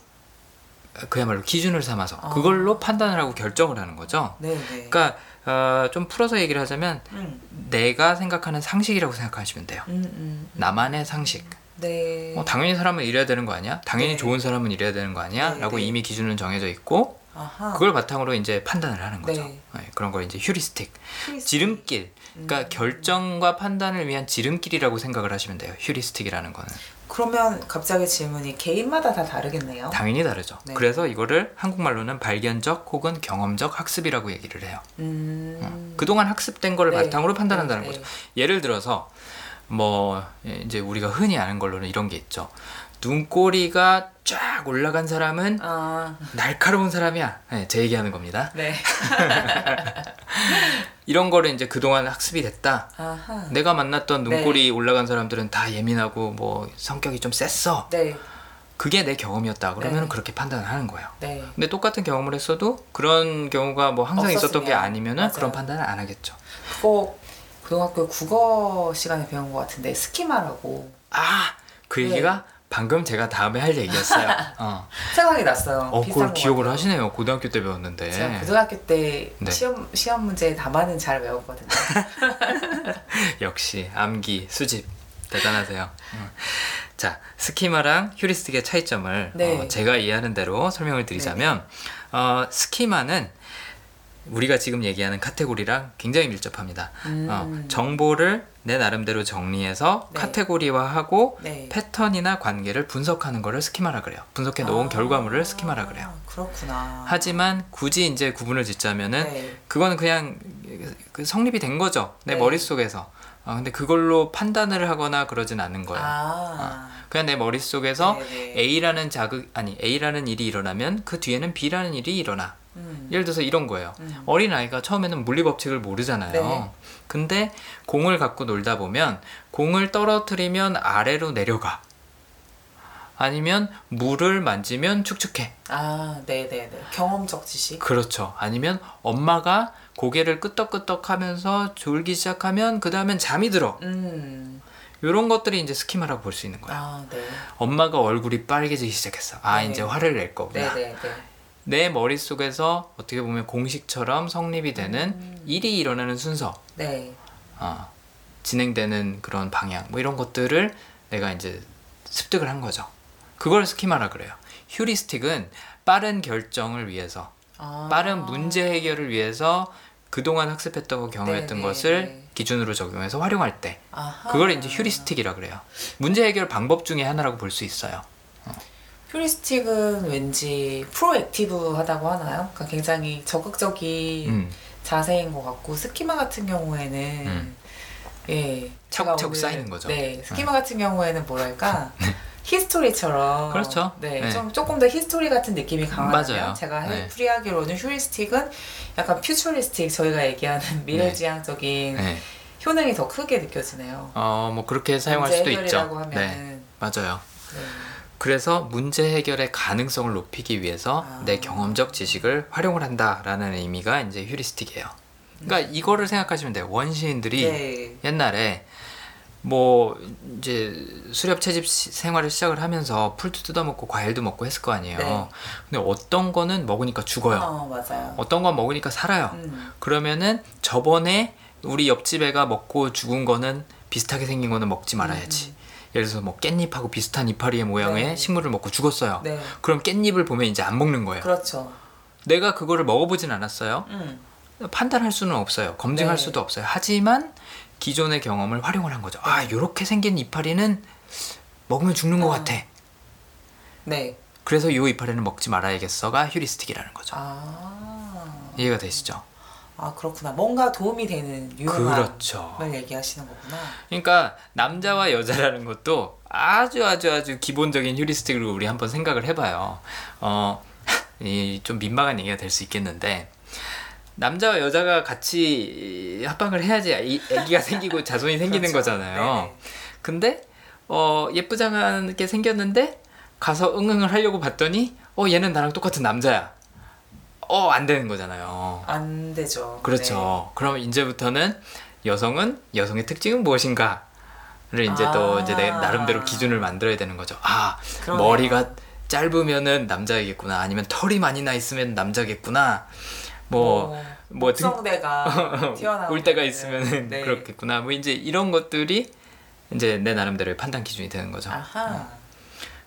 그야말로 기준을 삼아서 아. 그걸로 판단을 하고 결정을 하는 거죠. 네네. 그러니까 어, 좀 풀어서 얘기를 하자면 음, 내가 생각하는 상식이라고 생각하시면 돼요. 음, 음. 나만의 상식. 네. 어, 당연히 사람은 이래야 되는 거 아니야? 당연히 네. 좋은 사람은 이래야 되는 거 아니야? 네, 라고 네. 이미 기준은 정해져 있고 아하. 그걸 바탕으로 이제 판단을 하는 거죠. 네. 네, 그런 걸 이제 휴리스틱, 휴리스틱. 지름길. 그러니까 음. 결정과 판단을 위한 지름길이라고 생각을 하시면 돼요. 휴리스틱이라는 거는 그러면 갑자기 질문이 개인마다 다 다르겠네요. 당연히 다르죠. 네. 그래서 이거를 한국말로는 발견적 혹은 경험적 학습이라고 얘기를 해요. 음. 어, 그동안 학습된 거를 네. 바탕으로 판단한다는 네, 거죠. 네. 예를 들어서 뭐 예, 이제 우리가 흔히 아는 걸로는 이런 게 있죠. 눈꼬리가 쫙 올라간 사람은 아, 날카로운 사람이야. 네, 제 얘기하는 겁니다. 네. 이런 거를 이제 그동안 학습이 됐다. 아하. 내가 만났던 눈꼬리 올라간 사람들은 다 예민하고 뭐 성격이 좀 셌어. 네. 그게 내 경험이었다. 그러면 네. 그렇게 판단을 하는 거예요. 네. 근데 똑같은 경험을 했어도 그런 경우가 뭐 항상 있었던 게. 아니면은 맞아요. 그런 판단을 안 하겠죠. 그거 고등학교 국어 시간에 배운 것 같은데 스키마라고 아, 그 네. 얘기가 방금 제가 다음에 할 얘기였어요. 어, 생각이 났어요. 어 그걸 것 기억을 같아요. 하시네요. 고등학교 때 배웠는데. 제가 고등학교 때 네. 시험 시험 문제 답안은 잘 외웠거든요. 역시 암기 수집 대단하세요. 음. 자 스키마랑 휴리스틱의 차이점을 네. 어, 제가 이해하는 대로 설명을 드리자면 어, 스키마는 우리가 지금 얘기하는 카테고리랑 굉장히 밀접합니다. 음. 어, 정보를 내 나름대로 정리해서 네. 카테고리화하고 네. 패턴이나 관계를 분석하는 거를 스키마라 그래요. 분석해 놓은 아, 결과물을 스키마라 그래요. 그렇구나. 하지만 굳이 이제 구분을 짓자면은 네. 그거는 그냥 그 성립이 된 거죠. 내 네. 머릿속에서. 아, 근데 그걸로 판단을 하거나 그러진 않는 거예요. 아. 그냥 내 머릿속에서 네네. A라는 자극 아니 A라는 일이 일어나면 그 뒤에는 B라는 일이 일어나. 음. 예를 들어서 이런 거예요. 음. 어린 아이가 처음에는 물리 법칙을 모르잖아요. 네. 근데 공을 갖고 놀다 보면 공을 떨어뜨리면 아래로 내려가. 아니면 물을 만지면 축축해. 아, 네, 네, 네. 경험적 지식. 그렇죠. 아니면 엄마가 고개를 끄덕끄덕하면서 졸기 시작하면 그 다음엔 잠이 들어. 음. 이런 것들이 이제 스키마라고 볼 수 있는 거야. 아, 네. 엄마가 얼굴이 빨개지기 시작했어. 아 네. 이제 화를 낼 거구나. 네, 네, 네. 내 머릿속에서 어떻게 보면 공식처럼 성립이 되는 음. 일이 일어나는 순서, 네. 어, 진행되는 그런 방향, 뭐 이런 것들을 내가 이제 습득을 한 거죠. 그걸 스키마라 그래요. 휴리스틱은 빠른 결정을 위해서, 아. 빠른 문제 해결을 위해서 그동안 학습했던 경험했던 네, 네, 것을 네. 기준으로 적용해서 활용할 때, 아하. 그걸 이제 휴리스틱이라 그래요. 문제 해결 방법 중에 하나라고 볼 수 있어요. 휴리스틱은 왠지 프로액티브하다고 하나요? 그러니까 굉장히 적극적인 음, 자세인 것 같고 스키마 같은 경우에는 음. 예 차곡차곡 제가 쌓이는 거죠. 네 스키마 같은 경우에는 뭐랄까 history처럼 그렇죠. 네, 네. 좀 조금 더 history 같은 느낌이 맞아요. 제가 네. 풀이하기로는 heuristic은 약간 futuristic 저희가 얘기하는 미래지향적인 네. 효능이 더 크게 느껴지네요. 어, 뭐 그렇게 사용할 수도 있죠. 해결이라고 네, 하면은 맞아요. 네. 그래서 문제 해결의 가능성을 높이기 위해서 아. 내 경험적 지식을 활용을 한다라는 의미가 이제 heuristic이에요. 그러니까 이거를 생각하시면 돼요. 원시인들이 네. 옛날에 뭐 이제 수렵 채집 시- 생활을 시작을 하면서 풀도 뜯어먹고 과일도 먹고 했을 거 아니에요. 네. 근데 어떤 거는 먹으니까 죽어요. 어. 어떤 건 먹으니까 살아요. 음. 그러면은 저번에 우리 옆집 애가 먹고 죽은 거는 비슷하게 생긴 거는 먹지 말아야지. 예를 들어서 뭐 깻잎하고 비슷한 이파리의 모양의 네. 식물을 먹고 죽었어요. 네. 그럼 깻잎을 보면 이제 안 먹는 거예요. 그렇죠. 내가 그거를 먹어보진 않았어요. 음. 판단할 수는 없어요. 검증할 네. 수도 없어요. 하지만 기존의 경험을 활용을 한 거죠. 아, 요렇게 생긴 이파리는 먹으면 죽는 것 어. 같아. 네. 그래서 요 이파리는 먹지 말아야겠어가 휴리스틱이라는 거죠. 아. 이해가 되시죠? 아 그렇구나. 뭔가 도움이 되는 유능함을 그렇죠. 얘기하시는 거구나. 그러니까 남자와 여자라는 것도 아주 아주 아주 기본적인 휴리스틱으로 우리 한번 생각을 해봐요. 어, 이 좀 민망한 얘기가 될 수 있겠는데 남자와 여자가 같이 합방을 해야지 이 애기가 생기고 자손이 생기는 그렇죠. 거잖아요. 네네. 근데 어, 예쁘장하게 생겼는데 가서 응응을 하려고 봤더니 어 얘는 나랑 똑같은 남자야. 어 안 되는 거잖아요. 안 되죠. 그렇죠. 그럼 이제부터는 여성은 여성의 특징은 무엇인가 를 이제 또 아. 이제 내 나름대로 기준을 만들어야 되는 거죠. 아 그러네요. 머리가 짧으면은 남자이겠구나. 아니면 털이 많이 나 있으면 남자겠구나. 뭐뭐 등- 성대가 튀어나올 울 때가 있으면은 네. 그렇겠구나. 뭐 이제 이런 것들이 이제 내 나름대로의 판단 기준이 되는 거죠. 아하.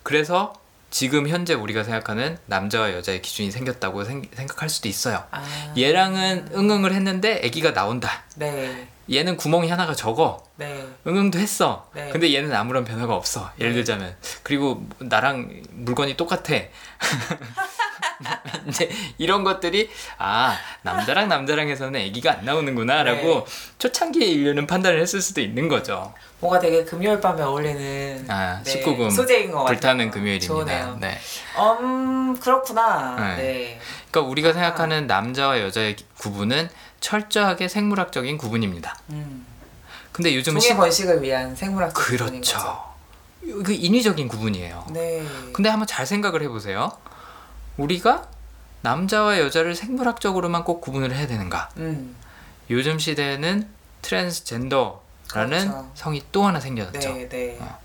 그래서 지금 현재 우리가 생각하는 남자와 여자의 기준이 생겼다고 생, 각할 수도 있어요. 아. 얘랑은 응응을 했는데 아기가 나온다. 네. 얘는 구멍이 하나가 적어. 네. 응응도 했어. 네. 근데 얘는 아무런 변화가 없어. 예를 네. 들자면 그리고 나랑 물건이 똑같아. 이제 이런 것들이 아 남자랑 남자랑 해서는 아기가 안 나오는구나라고 네. 초창기에 인류는 판단을 했을 수도 있는 거죠. 뭔가 되게 금요일 밤에 어울리는 아 네, 19금 소재인 것 같아요. 불타는 금요일입니다. 좋네요. 네. 음 그렇구나. 네. 네. 그러니까 우리가 생각하는 남자와 여자의 구분은 철저하게 생물학적인 구분입니다. 음. 근데 요즘 종의 번식을 위한 생물학 그렇죠. 그 인위적인 구분이에요. 네. 근데 한번 잘 생각을 해보세요. 우리가 남자와 여자를 생물학적으로만 꼭 구분을 해야 되는가? 음. 요즘 시대에는 트랜스젠더라는 그렇죠. 성이 또 하나 생겨났죠. 네, 네. 어.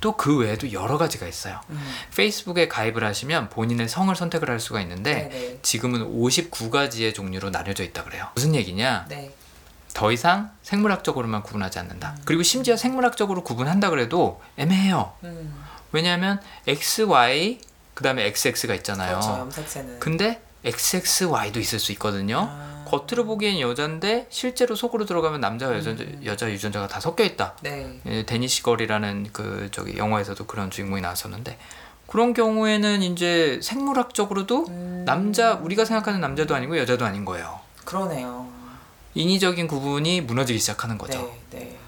또그 외에도 여러 가지가 있어요. 음. 페이스북에 가입을 하시면 본인의 성을 선택을 할 수가 있는데 네, 네. 지금은 59가지의 종류로 나뉘어져 있다 그래요. 무슨 얘기냐? 네. 더 이상 생물학적으로만 구분하지 않는다. 그리고 심지어 생물학적으로 구분한다 그래도 애매해요. 음. 왜냐하면 X, Y 그 다음에 XX가 있잖아요. 그렇죠. 염색체는. 근데 XXY도 있을 수 있거든요. 아. 겉으로 보기엔 여잔데 실제로 속으로 들어가면 남자와 여자, 음. 여자 유전자가 다 섞여 있다. 네. 예, 데니시 걸이라는 그 저기 영화에서도 그런 주인공이 나왔었는데 그런 경우에는 이제 생물학적으로도 음. 남자 우리가 생각하는 남자도 아니고 여자도 아닌 거예요. 그러네요. 인위적인 구분이 무너지기 시작하는 거죠. 네, 네.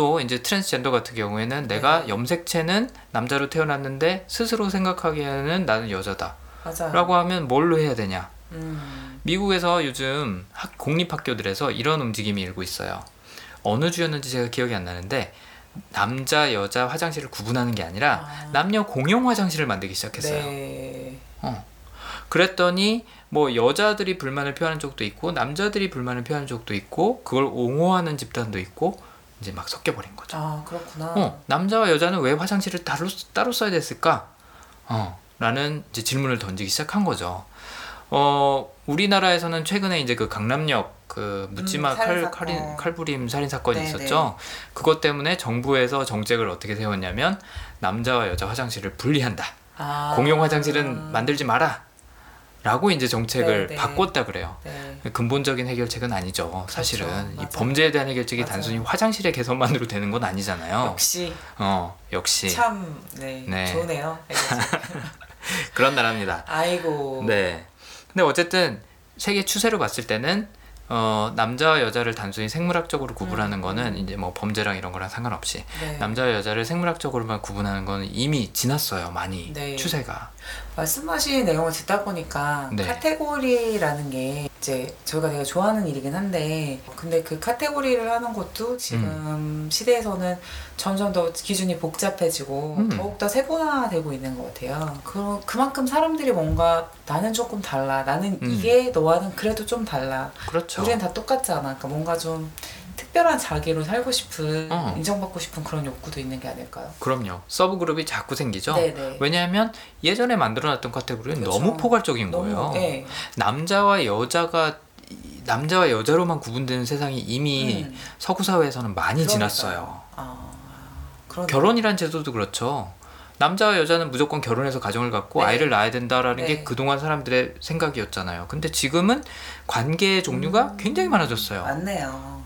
또 이제 트랜스젠더 같은 경우에는 내가 네. 염색체는 남자로 태어났는데 스스로 생각하기에는 나는 여자다. 맞아요. 라고 하면 뭘로 해야 되냐? 음. 미국에서 요즘 학, 공립학교들에서 이런 움직임이 일고 있어요. 어느 주였는지 제가 기억이 안 나는데 남자 여자 화장실을 구분하는 게 아니라 아. 남녀 공용 화장실을 만들기 시작했어요. 네. 어. 그랬더니 뭐 여자들이 불만을 표하는 쪽도 있고 남자들이 불만을 표하는 쪽도 있고 그걸 옹호하는 집단도 있고 이제 막 섞여 버린 거죠. 아, 그렇구나. 어, 남자와 여자는 왜 화장실을 따로 따로 써야 됐을까? 어, 라는 이제 질문을 던지기 시작한 거죠. 어 우리나라에서는 최근에 이제 그 강남역 그 묻지마 음, 칼 칼인. 칼부림 살인 사건이 네, 있었죠. 그것 때문에 정부에서 정책을 어떻게 세웠냐면 남자와 여자 화장실을 분리한다. 아. 공용 화장실은 만들지 마라. 라고 이제 정책을 네, 네. 바꿨다 그래요. 네. 근본적인 해결책은 아니죠. 사실은 이 맞아요. 범죄에 대한 해결책이 맞아요. 단순히 화장실의 개선만으로 되는 건 아니잖아요. 역시 어, 역시 참 네, 네. 좋네요. 그런 나라입니다. 아이고. 네. 근데 어쨌든 세계 추세로 봤을 때는 어, 남자와 여자를 단순히 생물학적으로 구분하는 음. 거는 이제 뭐 범죄랑 이런 거랑 상관없이 네. 남자와 여자를 생물학적으로만 구분하는 거는 이미 지났어요. 많이 네. 추세가. 말씀하신 내용을 듣다 보니까 네. 카테고리라는 게 이제 저희가 되게 좋아하는 일이긴 한데 근데 그 카테고리를 하는 것도 지금 시대에서는 점점 더 기준이 복잡해지고 음. 더욱더 세분화되고 있는 것 같아요. 그, 그만큼 사람들이 뭔가 나는 조금 달라. 나는 음. 이게 너와는 그래도 좀 달라. 그렇죠. 우리는 다 똑같지 않아. 그러니까 뭔가 좀 특별한 자기로 살고 싶은 어. 인정받고 싶은 그런 욕구도 있는 게 아닐까요? 그럼요. subgroup이 자꾸 생기죠. 네네. 왜냐하면 예전에 만들어놨던 카테고리는 그렇죠. 너무 포괄적인 거예요. 너무 네. 남자와 여자가 이- 남자와 여자로만 구분되는 세상이 이미 음. 서구 사회에서는 많이 그러니까요. 지났어요. 아, 결혼이란 제도도 그렇죠. 남자와 여자는 무조건 결혼해서 가정을 갖고 네. 아이를 낳아야 된다라는 게 네. 그동안 사람들의 생각이었잖아요. 근데 지금은 관계의 종류가 음. 굉장히 많아졌어요. 맞네요.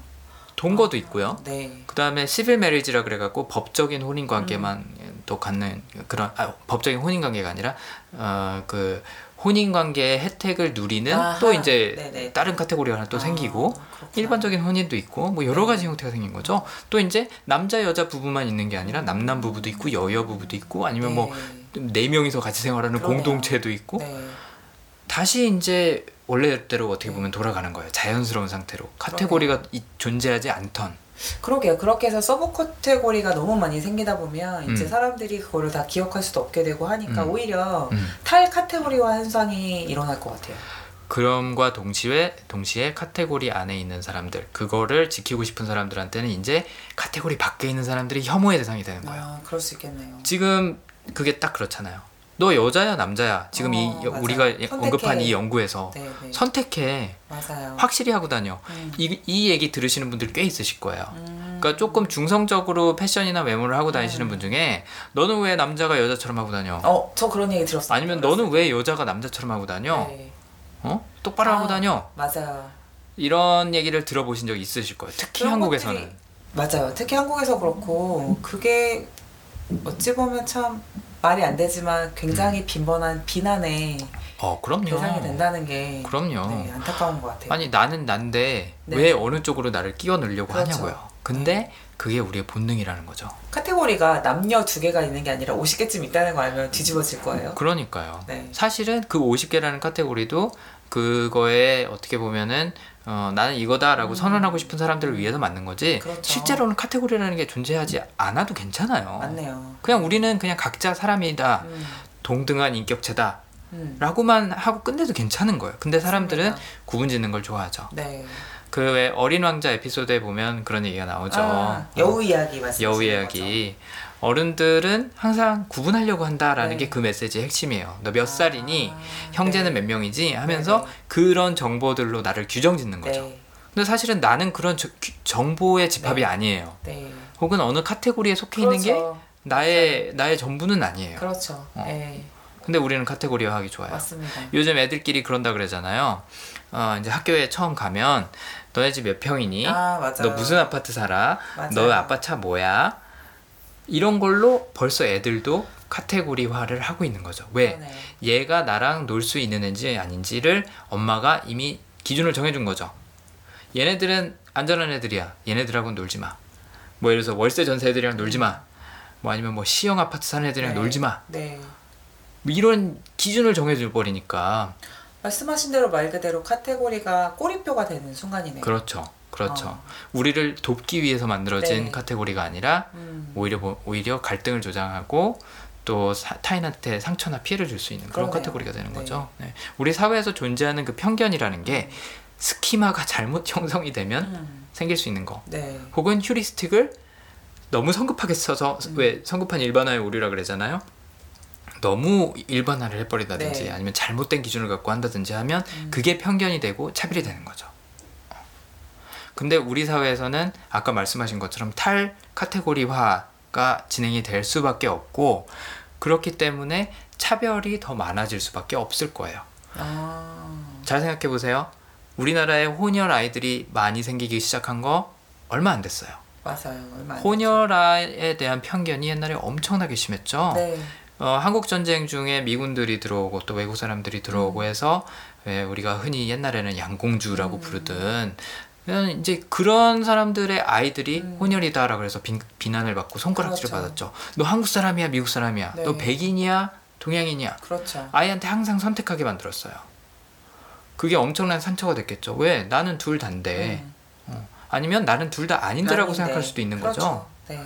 동거도 있고요. 네. 그다음에 시빌 메리지라 그래 갖고 법적인 혼인 관계만 음. 또 갖는 그런 아, 법적인 혼인 관계가 아니라 어, 그 혼인 관계의 혜택을 누리는 아하. 또 이제 네네. 다른 카테고리가 하나 또 아, 생기고 그렇구나. 일반적인 혼인도 있고 뭐 여러 네. 가지 형태가 생긴 거죠. 또 이제 남자 여자 부부만 있는 게 아니라 남남 부부도 있고 여여 부부도 있고 아니면 네. 뭐네 명이서 같이 생활하는 그러네요. 공동체도 있고 네. 다시 이제 원래대로 어떻게 보면 돌아가는 거예요. 자연스러운 상태로 카테고리가 이- 존재하지 않던. 그러게요. 그렇게 해서 subcategory가 너무 많이 생기다 보면 이제 음. 사람들이 그거를 다 기억할 수도 없게 되고 하니까 음. 오히려 음. 탈 카테고리화 현상이 일어날 것 같아요. 그럼과 동시에 동시에 카테고리 안에 있는 사람들 그거를 지키고 싶은 사람들한테는 이제 카테고리 밖에 있는 사람들이 혐오의 대상이 되는 거예요. 아, 그럴 수 있겠네요. 지금 그게 딱 그렇잖아요. 너 여자야 남자야. 지금 이 어, 여- 맞아요. 우리가 선택해. 언급한 이 연구에서 네, 네. 선택해 맞아요. 확실히 하고 다녀. 음. 이, 이 얘기 들으시는 분들 꽤 있으실 거예요. 음. 그러니까 조금 중성적으로 패션이나 외모를 하고 다니시는 분 중에 너는 왜 남자가 여자처럼 하고 다녀? 어, 저 그런 얘기 들었어요. 아니면 너는 왜 여자가 남자처럼 하고 다녀? 네, 어? 똑바로 하고 아. 다녀. 맞아요. 이런 얘기를 들어보신 적 있으실 거예요. 특히 한국에서는. 것들이- 맞아요. 특히 한국에서 그렇고 그게 어찌 보면 참 말이 안 되지만 굉장히 빈번한 비난의 어, 그럼요. 대상이 된다는 게 그럼요. 네, 안타까운 것 같아요. 아니 나는 난데 네. 왜 어느 쪽으로 나를 끼워 넣으려고 그렇죠. 하냐고요. 근데 그게 우리의 본능이라는 거죠. 카테고리가 남녀 두 개가 있는 게 아니라 50개쯤 있다는 거 알면 뒤집어질 거예요. 그러니까요. 네. 사실은 그 50개라는 카테고리도 그거에 어떻게 보면은 어, 나는 이거다라고 음. 선언하고 싶은 사람들을 위해서 만든 거지. 그렇죠. 실제로는 카테고리라는 게 존재하지 않아도 괜찮아요. 맞네요. 그냥 우리는 그냥 각자 사람이다. 음, 동등한 인격체다. 음. 라고만 하고 끝내도 괜찮은 거예요. 근데 사람들은 맞습니다. 구분 짓는 걸 좋아하죠. 네. 그왜 어린 왕자 에피소드에 보면 그런 얘기가 나오죠. 아, 여우 이야기 말씀. 여우 이야기. 어른들은 항상 구분하려고 한다라는 네. 게그 메시지의 핵심이에요. 너 몇 살이니? 형제는 네. 몇 명이지? 하면서 네, 네. 그런 정보들로 나를 규정 짓는 거죠. 네. 근데 사실은 나는 그런 저- 규- 정보의 집합이 네. 아니에요. 네. 혹은 어느 카테고리에 속해 있는 게 그렇죠. 나의 나의 전부는 아니에요. 그렇죠. 어. 네. 근데 우리는 카테고리화하기 좋아요. 맞습니다. 요즘 애들끼리 그런다 그러잖아요. 어, 이제 학교에 처음 가면 너네 집 몇 평이니? 아 맞아. 너 무슨 아파트 살아? 맞아요. 너 아빠 차 뭐야? 이런 걸로 벌써 애들도 카테고리화를 하고 있는 거죠. 왜? 그러네. 얘가 나랑 놀 수 있는 애인지 아닌지를 엄마가 이미 기준을 정해준 거죠. 얘네들은 안전한 애들이야. 얘네들하고는 놀지 마. 뭐 예를 들어서 월세 전세 애들이랑 놀지 마. 뭐 아니면 뭐 시형 아파트 사는 애들이랑 네. 놀지 마. 네. 뭐 이런 기준을 정해줘 버리니까 말씀하신 대로 말 그대로 카테고리가 꼬리표가 되는 순간이네요. 그렇죠. 그렇죠. 어. 우리를 돕기 위해서 만들어진 네. 카테고리가 아니라 음. 오히려 뭐- 오히려 갈등을 조장하고 또 사- 타인한테 상처나 피해를 줄 수 있는 그런 그러네요. 카테고리가 되는 네. 거죠. 네. 우리 사회에서 존재하는 그 편견이라는 게 스키마가 잘못 형성이 되면 음. 생길 수 있는 거. 네. 혹은 휴리스틱을 너무 성급하게 써서 음. 왜 성급한 일반화의 오류라 그러잖아요. 너무 일반화를 해버리다든지 네. 아니면 잘못된 기준을 갖고 한다든지 하면 음. 그게 편견이 되고 차별이 되는 거죠. 근데 우리 사회에서는 아까 말씀하신 것처럼 탈 카테고리화가 진행이 될 수밖에 없고 그렇기 때문에 차별이 더 많아질 수밖에 없을 거예요. 아, 잘 생각해 보세요. 우리나라에 혼혈 아이들이 많이 생기기 시작한 거 얼마 안 됐어요. 맞아요. 얼마 안 혼혈아에 대한 편견이 옛날에 엄청나게 심했죠. 네. 어, 한국 전쟁 중에 미군들이 들어오고 또 외국 사람들이 들어오고 음. 해서 왜 우리가 흔히 옛날에는 양공주라고 음. 부르든 그냥 이제 그런 사람들의 아이들이 음. 혼혈이다라고 해서 비, 비난을 받고 손가락질을 그렇죠. 받았죠. 너 한국 사람이야, 미국 사람이야. 네. 너 백인이야, 동양인이야. 그렇죠. 아이한테 항상 선택하게 만들었어요. 그게 엄청난 상처가 됐겠죠. 왜? 나는 둘 다인데. 음. 어. 아니면 나는 둘 다 아닌데라고 아닌데. 생각할 수도 있는 그렇죠. 거죠. 네.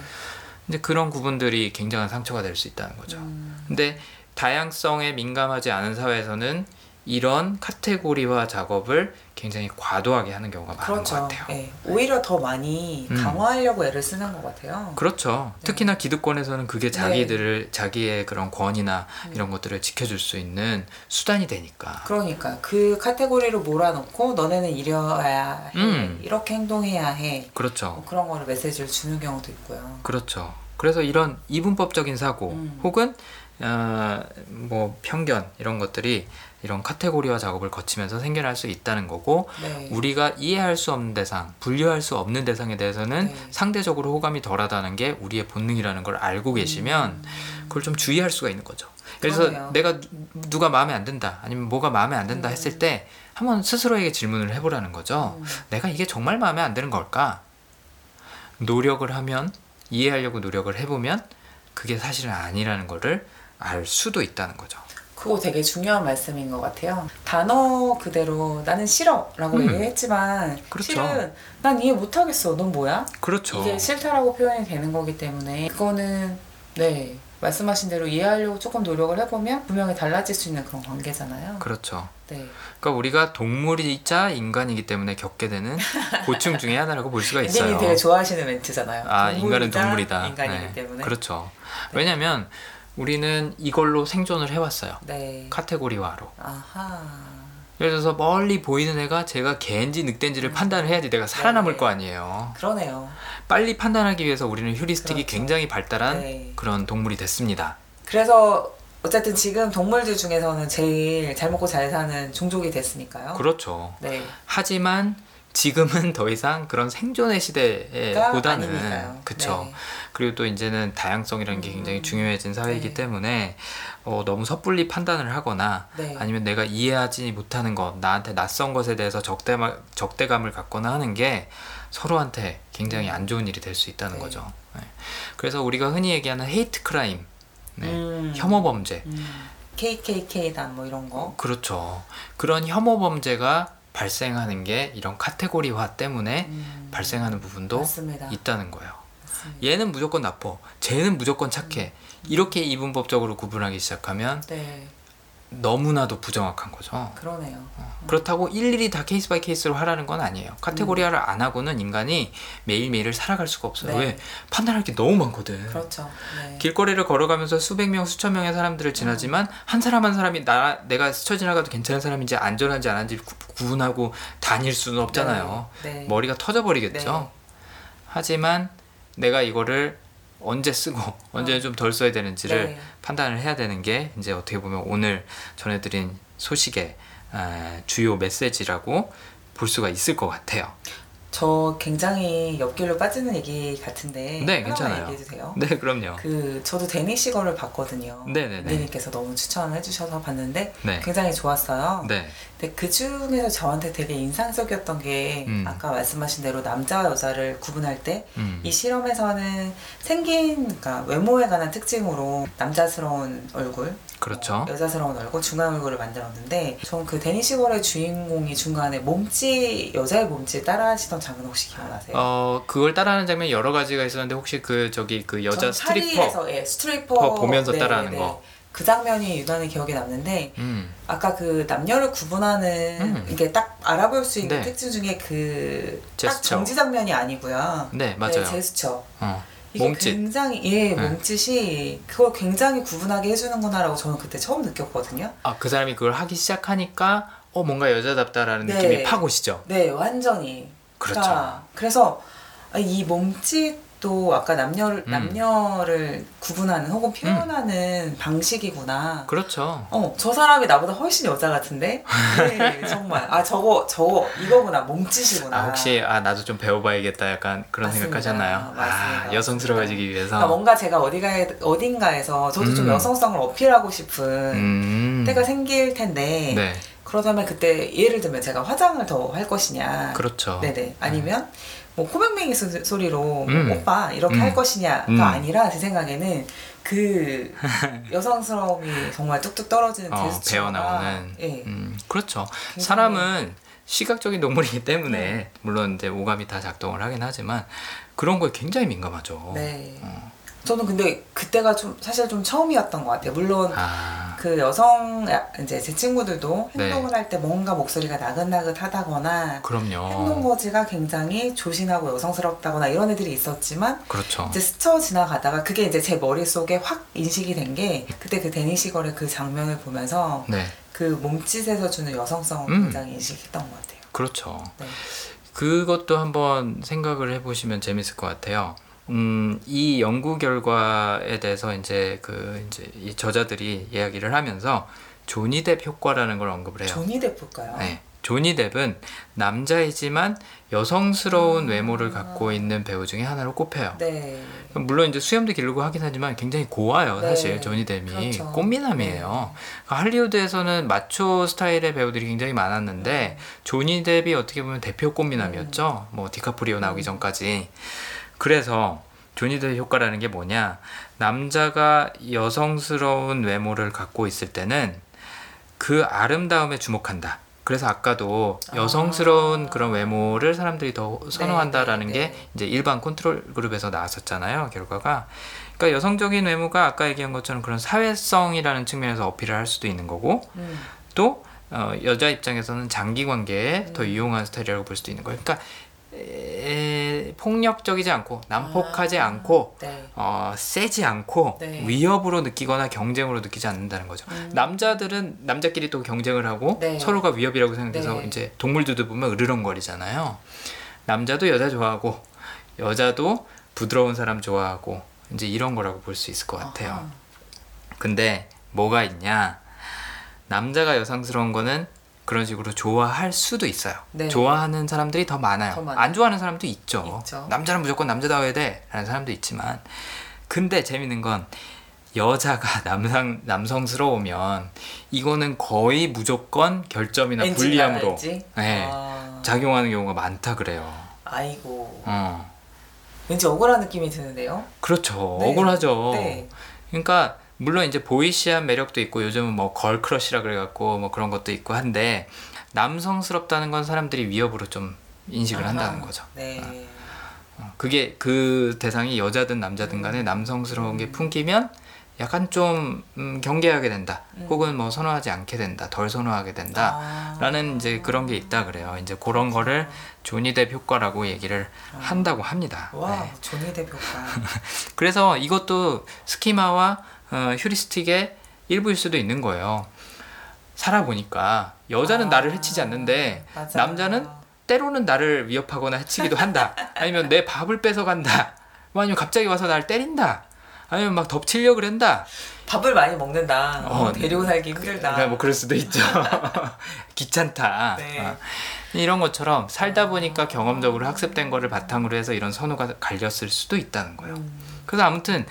근데 그런 부분들이 굉장한 상처가 될 수 있다는 거죠. 음, 근데 다양성에 민감하지 않은 사회에서는 이런 카테고리화 작업을 굉장히 과도하게 하는 경우가 많은 그렇죠. 것 같아요. 네. 오히려 더 많이 음. 강화하려고 애를 쓰는 것 같아요. 그렇죠. 네. 특히나 기득권에서는 그게 자기들을 자기의 그런 권위나 이런 것들을 지켜줄 수 있는 수단이 되니까. 그러니까 그 카테고리로 몰아넣고 너네는 이래야 해 음. 이렇게 행동해야 해 그렇죠. 뭐 그런 거를 메시지를 주는 경우도 있고요. 그렇죠. 그래서 이런 이분법적인 사고 음. 혹은 어, 뭐 편견 이런 것들이 이런 카테고리화 작업을 거치면서 생겨날 수 있다는 거고 네. 우리가 이해할 수 없는 대상, 분류할 수 없는 대상에 대해서는 네. 상대적으로 호감이 덜하다는 게 우리의 본능이라는 걸 알고 계시면 그걸 좀 주의할 수가 있는 거죠. 그래서 음. 그러네요. 내가 누- 누가 마음에 안 든다, 아니면 뭐가 마음에 안 든다 음. 했을 때 한번 스스로에게 질문을 해보라는 거죠. 음. 내가 이게 정말 마음에 안 드는 걸까? 노력을 하면 이해하려고 노력을 해보면 그게 사실은 아니라는 거를 알 수도 있다는 거죠. 그거 되게 중요한 말씀인 것 같아요. 단어 그대로 나는 싫어 라고 음. 얘기했지만 그렇죠. 실은 난 이해 못하겠어. 넌 뭐야? 그렇죠. 이게 싫다라고 표현이 되는 거기 때문에 그거는 네 말씀하신 대로 이해하려고 조금 노력을 해보면 분명히 달라질 수 있는 그런 관계잖아요. 그렇죠. 네. 그러니까 우리가 동물이자 인간이기 때문에 겪게 되는 고충 중에 하나라고 볼 수가 있어요. 님이 되게 좋아하시는 멘트잖아요. 아 인간은 동물이다. 인간이기 네. 때문에. 그렇죠. 네. 왜냐하면 우리는 이걸로 생존을 해왔어요. 네. 카테고리화로. 아하. 들어서 멀리 보이는 애가 제가 개인지 늑대인지를 판단을 해야지 내가 살아남을 음. 네. 거 아니에요. 그러네요. 빨리 판단하기 위해서 우리는 휴리스틱이 그렇죠. 굉장히 발달한 네. 그런 동물이 됐습니다. 그래서 어쨌든 지금 동물들 중에서는 제일 잘 먹고 잘 사는 종족이 됐으니까요. 그렇죠. 네. 하지만 지금은 더 이상 그런 생존의 시대에 가 보다는 아니니까요. 그쵸. 네. 그리고 또 이제는 다양성이라는 게 음. 굉장히 중요해진 사회이기 네. 때문에 어, 너무 섣불리 판단을 하거나 네. 아니면 내가 이해하지 못하는 것, 나한테 낯선 것에 대해서 적대마, 적대감을 갖거나 하는 게 서로한테 굉장히 안 좋은 일이 될 수 있다는 네. 거죠. 네. 그래서 우리가 흔히 얘기하는 헤이트 크라임, 네. 음. 혐오 범죄, 음. KKK단 뭐 이런 거. 그렇죠. 그런 혐오 범죄가 발생하는 게 이런 카테고리화 때문에 음. 발생하는 부분도 맞습니다. 있다는 거예요. 맞습니다. 얘는 무조건 나빠, 쟤는 무조건 착해. 이렇게 이분법적으로 구분하기 시작하면 네. 너무나도 부정확한 거죠. 그러네요. 그렇다고 일일이 다 case by case로 하라는 건 아니에요. 카테고리화를 안 하고는 인간이 매일매일을 살아갈 수가 없어요. 네. 왜? 판단할 게 너무 많거든. 그렇죠. 네. 길거리를 걸어가면서 수백 명, 수천 명의 사람들을 지나지만 한 사람 한 사람이 나 내가 스쳐 지나가도 괜찮은 사람인지 안전한지 안 한지 구, 구분하고 다닐 수는 없잖아요. 네. 네. 머리가 터져버리겠죠. 네. 하지만 내가 이거를 언제 쓰고 언제 좀 덜 써야 되는지를 네. 판단을 해야 되는 게 이제 어떻게 보면 오늘 전해드린 소식의 아, 주요 메시지라고 볼 수가 있을 것 같아요. 저 굉장히 옆길로 빠지는 얘기 같은데 네, 하나만 괜찮아요. 얘기해도 돼요? 네, 그럼요. 그 저도 데니시 거를 봤거든요. 네 네네. 님께서 너무 추천해 주셔서 봤는데 네, 굉장히 좋았어요. 네, 근데 그 중에서 저한테 되게 인상적이었던 게 음. 아까 말씀하신 대로 남자와 여자를 구분할 때 이 음, 실험에서는 생긴 그러니까 외모에 관한 특징으로 남자스러운 얼굴, 그렇죠. 여자스러운 얼굴, 중간 얼굴을 만들었는데 전 그 데니시걸의 주인공이 중간에 몸짓 여자의 몸짓 따라하시던 장면 혹시 기억나세요? 어, 그걸 따라하는 장면이 여러 가지가 있었는데 혹시 그 저기 그 여자 전 스트리퍼, 파리에서 예, 스트리퍼 퍼 보면서 네, 따라하는 네. 거. 그 장면이 유난히 기억에 남는데 음, 아까 그 남녀를 구분하는 음. 이게 딱 알아볼 수 있는 네. 특징 중에 그 딱 제스처. 정지 장면이 아니고요. 네, 맞아요. 네, 제스처. 어, 이게 몸짓. 굉장히 예 네. 몸짓이 그걸 굉장히 구분하게 해주는구나라고 저는 그때 처음 느꼈거든요. 아, 그 사람이 그걸 하기 시작하니까 어 뭔가 여자답다라는 네. 느낌이 팍 오시죠. 네, 완전히. 그렇죠. 그러니까 그래서 이 몸짓 도 아까 남녀를 음. 남녀를 구분하는 혹은 표현하는 방식이구나. 그렇죠. 어, 저 사람이 나보다 훨씬 여자 같은데? 네, 정말. 아, 저거, 저거, 이거구나. 몸짓이구나. 아 혹시 아 나도 좀 배워봐야겠다 약간 그런 맞습니다. 맞습니다. 아 여성스러워지기 위해서. 그러니까 뭔가 제가 어디가, 어딘가에서 저도 좀 음. 여성성을 어필하고 싶은 음. 때가 생길 텐데, 네. 그러다면 그때 예를 들면 제가 화장을 더 할 것이냐. 그렇죠. 네네. 아니면 뭐 코맹맹이 소- 소리로 뭐 음. 오빠 이렇게 음. 할 것이냐가 음. 아니라 제 생각에는 그 여성스러움이 정말 뚝뚝 떨어지는 어, 배어 나오는. 예. 음, 그렇죠. 굉장히- 사람은 시각적인 동물이기 때문에 네. 물론 이제 오감이 다 작동을 하긴 하지만 그런 거에 굉장히 민감하죠. 네. 어. 저는 근데 그때가 좀 사실 좀 처음이었던 것 같아요. 물론 아, 그 여성 이제 제 친구들도 네. 행동을 할때 뭔가 목소리가 나긋나긋하다거나 그럼요. 행동 거지가 굉장히 조신하고 여성스럽다거나 이런 애들이 있었지만 그렇죠. 이제 스쳐 지나가다가 그게 이제 제 머릿속에 확 인식이 된 게 그때 그 데니 시걸의 그 장면을 보면서 네, 그 몸짓에서 주는 여성성을 음. 굉장히 인식했던 것 같아요. 그렇죠. 네. 그것도 한번 생각을 해보시면 재밌을 것 같아요. 음, 이 연구 결과에 대해서 이제 그 이제 이 저자들이 이야기를 하면서 조니 뎁 효과라는 걸 언급을 해요. 조니 데프일까요? 네. 조니 뎁은 남자이지만 여성스러운 음. 외모를 갖고 있는 배우 중에 하나로 꼽혀요. 네. 물론 이제 수염도 기르고 하긴 하지만 굉장히 고와요, 네. 사실 조니 뎁이 그렇죠. 꽃미남이에요. 그러니까 할리우드에서는 마초 스타일의 배우들이 굉장히 많았는데 조니 뎁이 어떻게 보면 대표 꽃미남이었죠. 뭐 디카프리오 나오기 음. 전까지. 그래서 조니 뎁 효과라는 게 뭐냐? 남자가 여성스러운 외모를 갖고 있을 때는 그 아름다움에 주목한다. 그래서 아까도 아. 여성스러운 그런 외모를 사람들이 더 선호한다라는 네, 게 네. 이제 일반 컨트롤 그룹에서 나왔었잖아요 결과가 그러니까 여성적인 외모가 아까 얘기한 것처럼 그런 사회성이라는 측면에서 어필을 할 수도 있는 거고 음. 또 어, 여자 입장에서는 장기 관계에 더 음. 유용한 스타일이라고 볼 수도 있는 거예요 그러니까 에, 폭력적이지 않고 난폭하지 아. 않고 네. 어, 세지 않고 네. 위협으로 느끼거나 경쟁으로 느끼지 않는다는 거죠. 음. 남자들은 남자끼리 또 경쟁을 하고 네. 서로가 위협이라고 생각해서 네. 이제 동물들도 보면 으르렁거리잖아요. 남자도 여자 좋아하고 여자도 부드러운 사람 좋아하고 이제 이런 거라고 볼 수 있을 것 같아요. 아하. 근데 뭐가 있냐? 남자가 여성스러운 거는 그런 식으로 좋아할 수도 있어요. 네. 좋아하는 사람들이 더 많아요. 더 많아요. 안 좋아하는 사람도 있죠. 있죠. 남자는 무조건 남자다워야 돼라는 사람도 있지만 근데 재밌는 건 여자가 남성 남성스러우면 이거는 거의 무조건 결점이나 불리함으로? 네. 아. 작용하는 경우가 많다 그래요. 아이고. 어. 왠지 억울한 느낌이 드는데요. 그렇죠. 네. 억울하죠. 네. 그러니까 물론 이제 보이시한 매력도 있고 요즘은 뭐 걸크러쉬라 그래갖고 뭐 그런 것도 있고 한데 남성스럽다는 건 사람들이 위협으로 좀 인식을 아하. 한다는 거죠. 네. 어, 그게 그 대상이 여자든 남자든 간에 남성스러운 게 풍기면 약간 좀 음, 경계하게 된다. 음. 혹은 뭐 선호하지 않게 된다. 덜 선호하게 된다. 아. 라는 이제 그런 게 있다 그래요. 이제 그런 거를 뎁 효과라고 얘기를 한다고 합니다. 와, 네. 조니 대표가. 그래서 이것도 스키마와 어, 휴리스틱의 일부일 수도 있는 거예요. 살아보니까 여자는 아, 나를 해치지 않는데 맞아요. 남자는 때로는 나를 위협하거나 해치기도 한다. 아니면 내 밥을 뺏어간다. 뭐 아니면 갑자기 와서 날 때린다. 아니면 막 덮치려 그런다. 밥을 많이 먹는다. 어, 어, 데리고 살기 힘들다. 네, 뭐 그럴 수도 있죠. 귀찮다. 네. 어. 이런 것처럼 살다 보니까 경험적으로 학습된 거를 바탕으로 해서 이런 선호가 갈렸을 수도 있다는 거예요. 음. 그래서 아무튼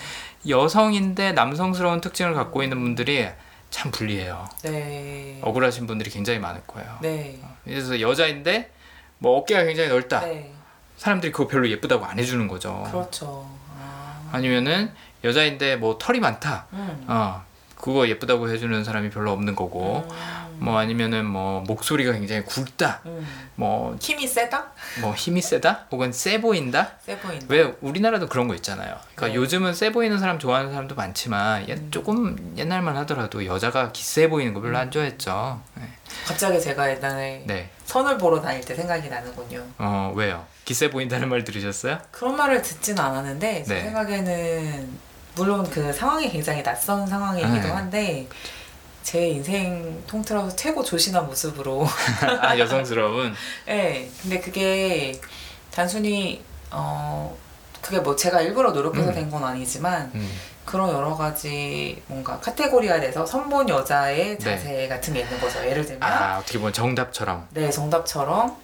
여성인데 남성스러운 특징을 갖고 있는 분들이 참 불리해요. 네. 억울하신 분들이 굉장히 많을 거예요. 네. 그래서 여자인데 뭐 어깨가 굉장히 넓다. 네. 사람들이 그거 별로 예쁘다고 안 해주는 거죠. 그렇죠. 아. 아니면은 여자인데 뭐 털이 많다. 음. 어 그거 예쁘다고 해주는 사람이 별로 없는 거고. 음. 뭐 아니면은 뭐 목소리가 굉장히 굵다, 음. 뭐, 힘이 세다? 뭐 힘이 세다, 혹은 세 보인다. 세 보인다. 왜 우리나라도 그런 거 있잖아요. 그러니까 네. 요즘은 세 보이는 사람 좋아하는 사람도 많지만 옛- 조금 옛날만 하더라도 여자가 기세 보이는 거 별로 안 좋아했죠. 네. 갑자기 제가 예전에 네. 선을 보러 다닐 때 생각이 나는군요. 어 왜요? 기세 보인다는 말 들으셨어요? 그런 말을 듣진 않았는데 제 네. 생각에는 물론 그 상황이 굉장히 낯선 상황이기도 네. 한데 제 인생 통틀어서 최고 조신한 모습으로 아 여성스러운. 네, 근데 그게 단순히 어 그게 뭐 제가 일부러 노력해서 음. 된건 아니지만 음. 그런 여러 가지 뭔가 카테고리화돼서 선본 여자의 네. 자세 같은 게 있는 거죠. 예를 들면 아 어떻게 보면 정답처럼. 네 정답처럼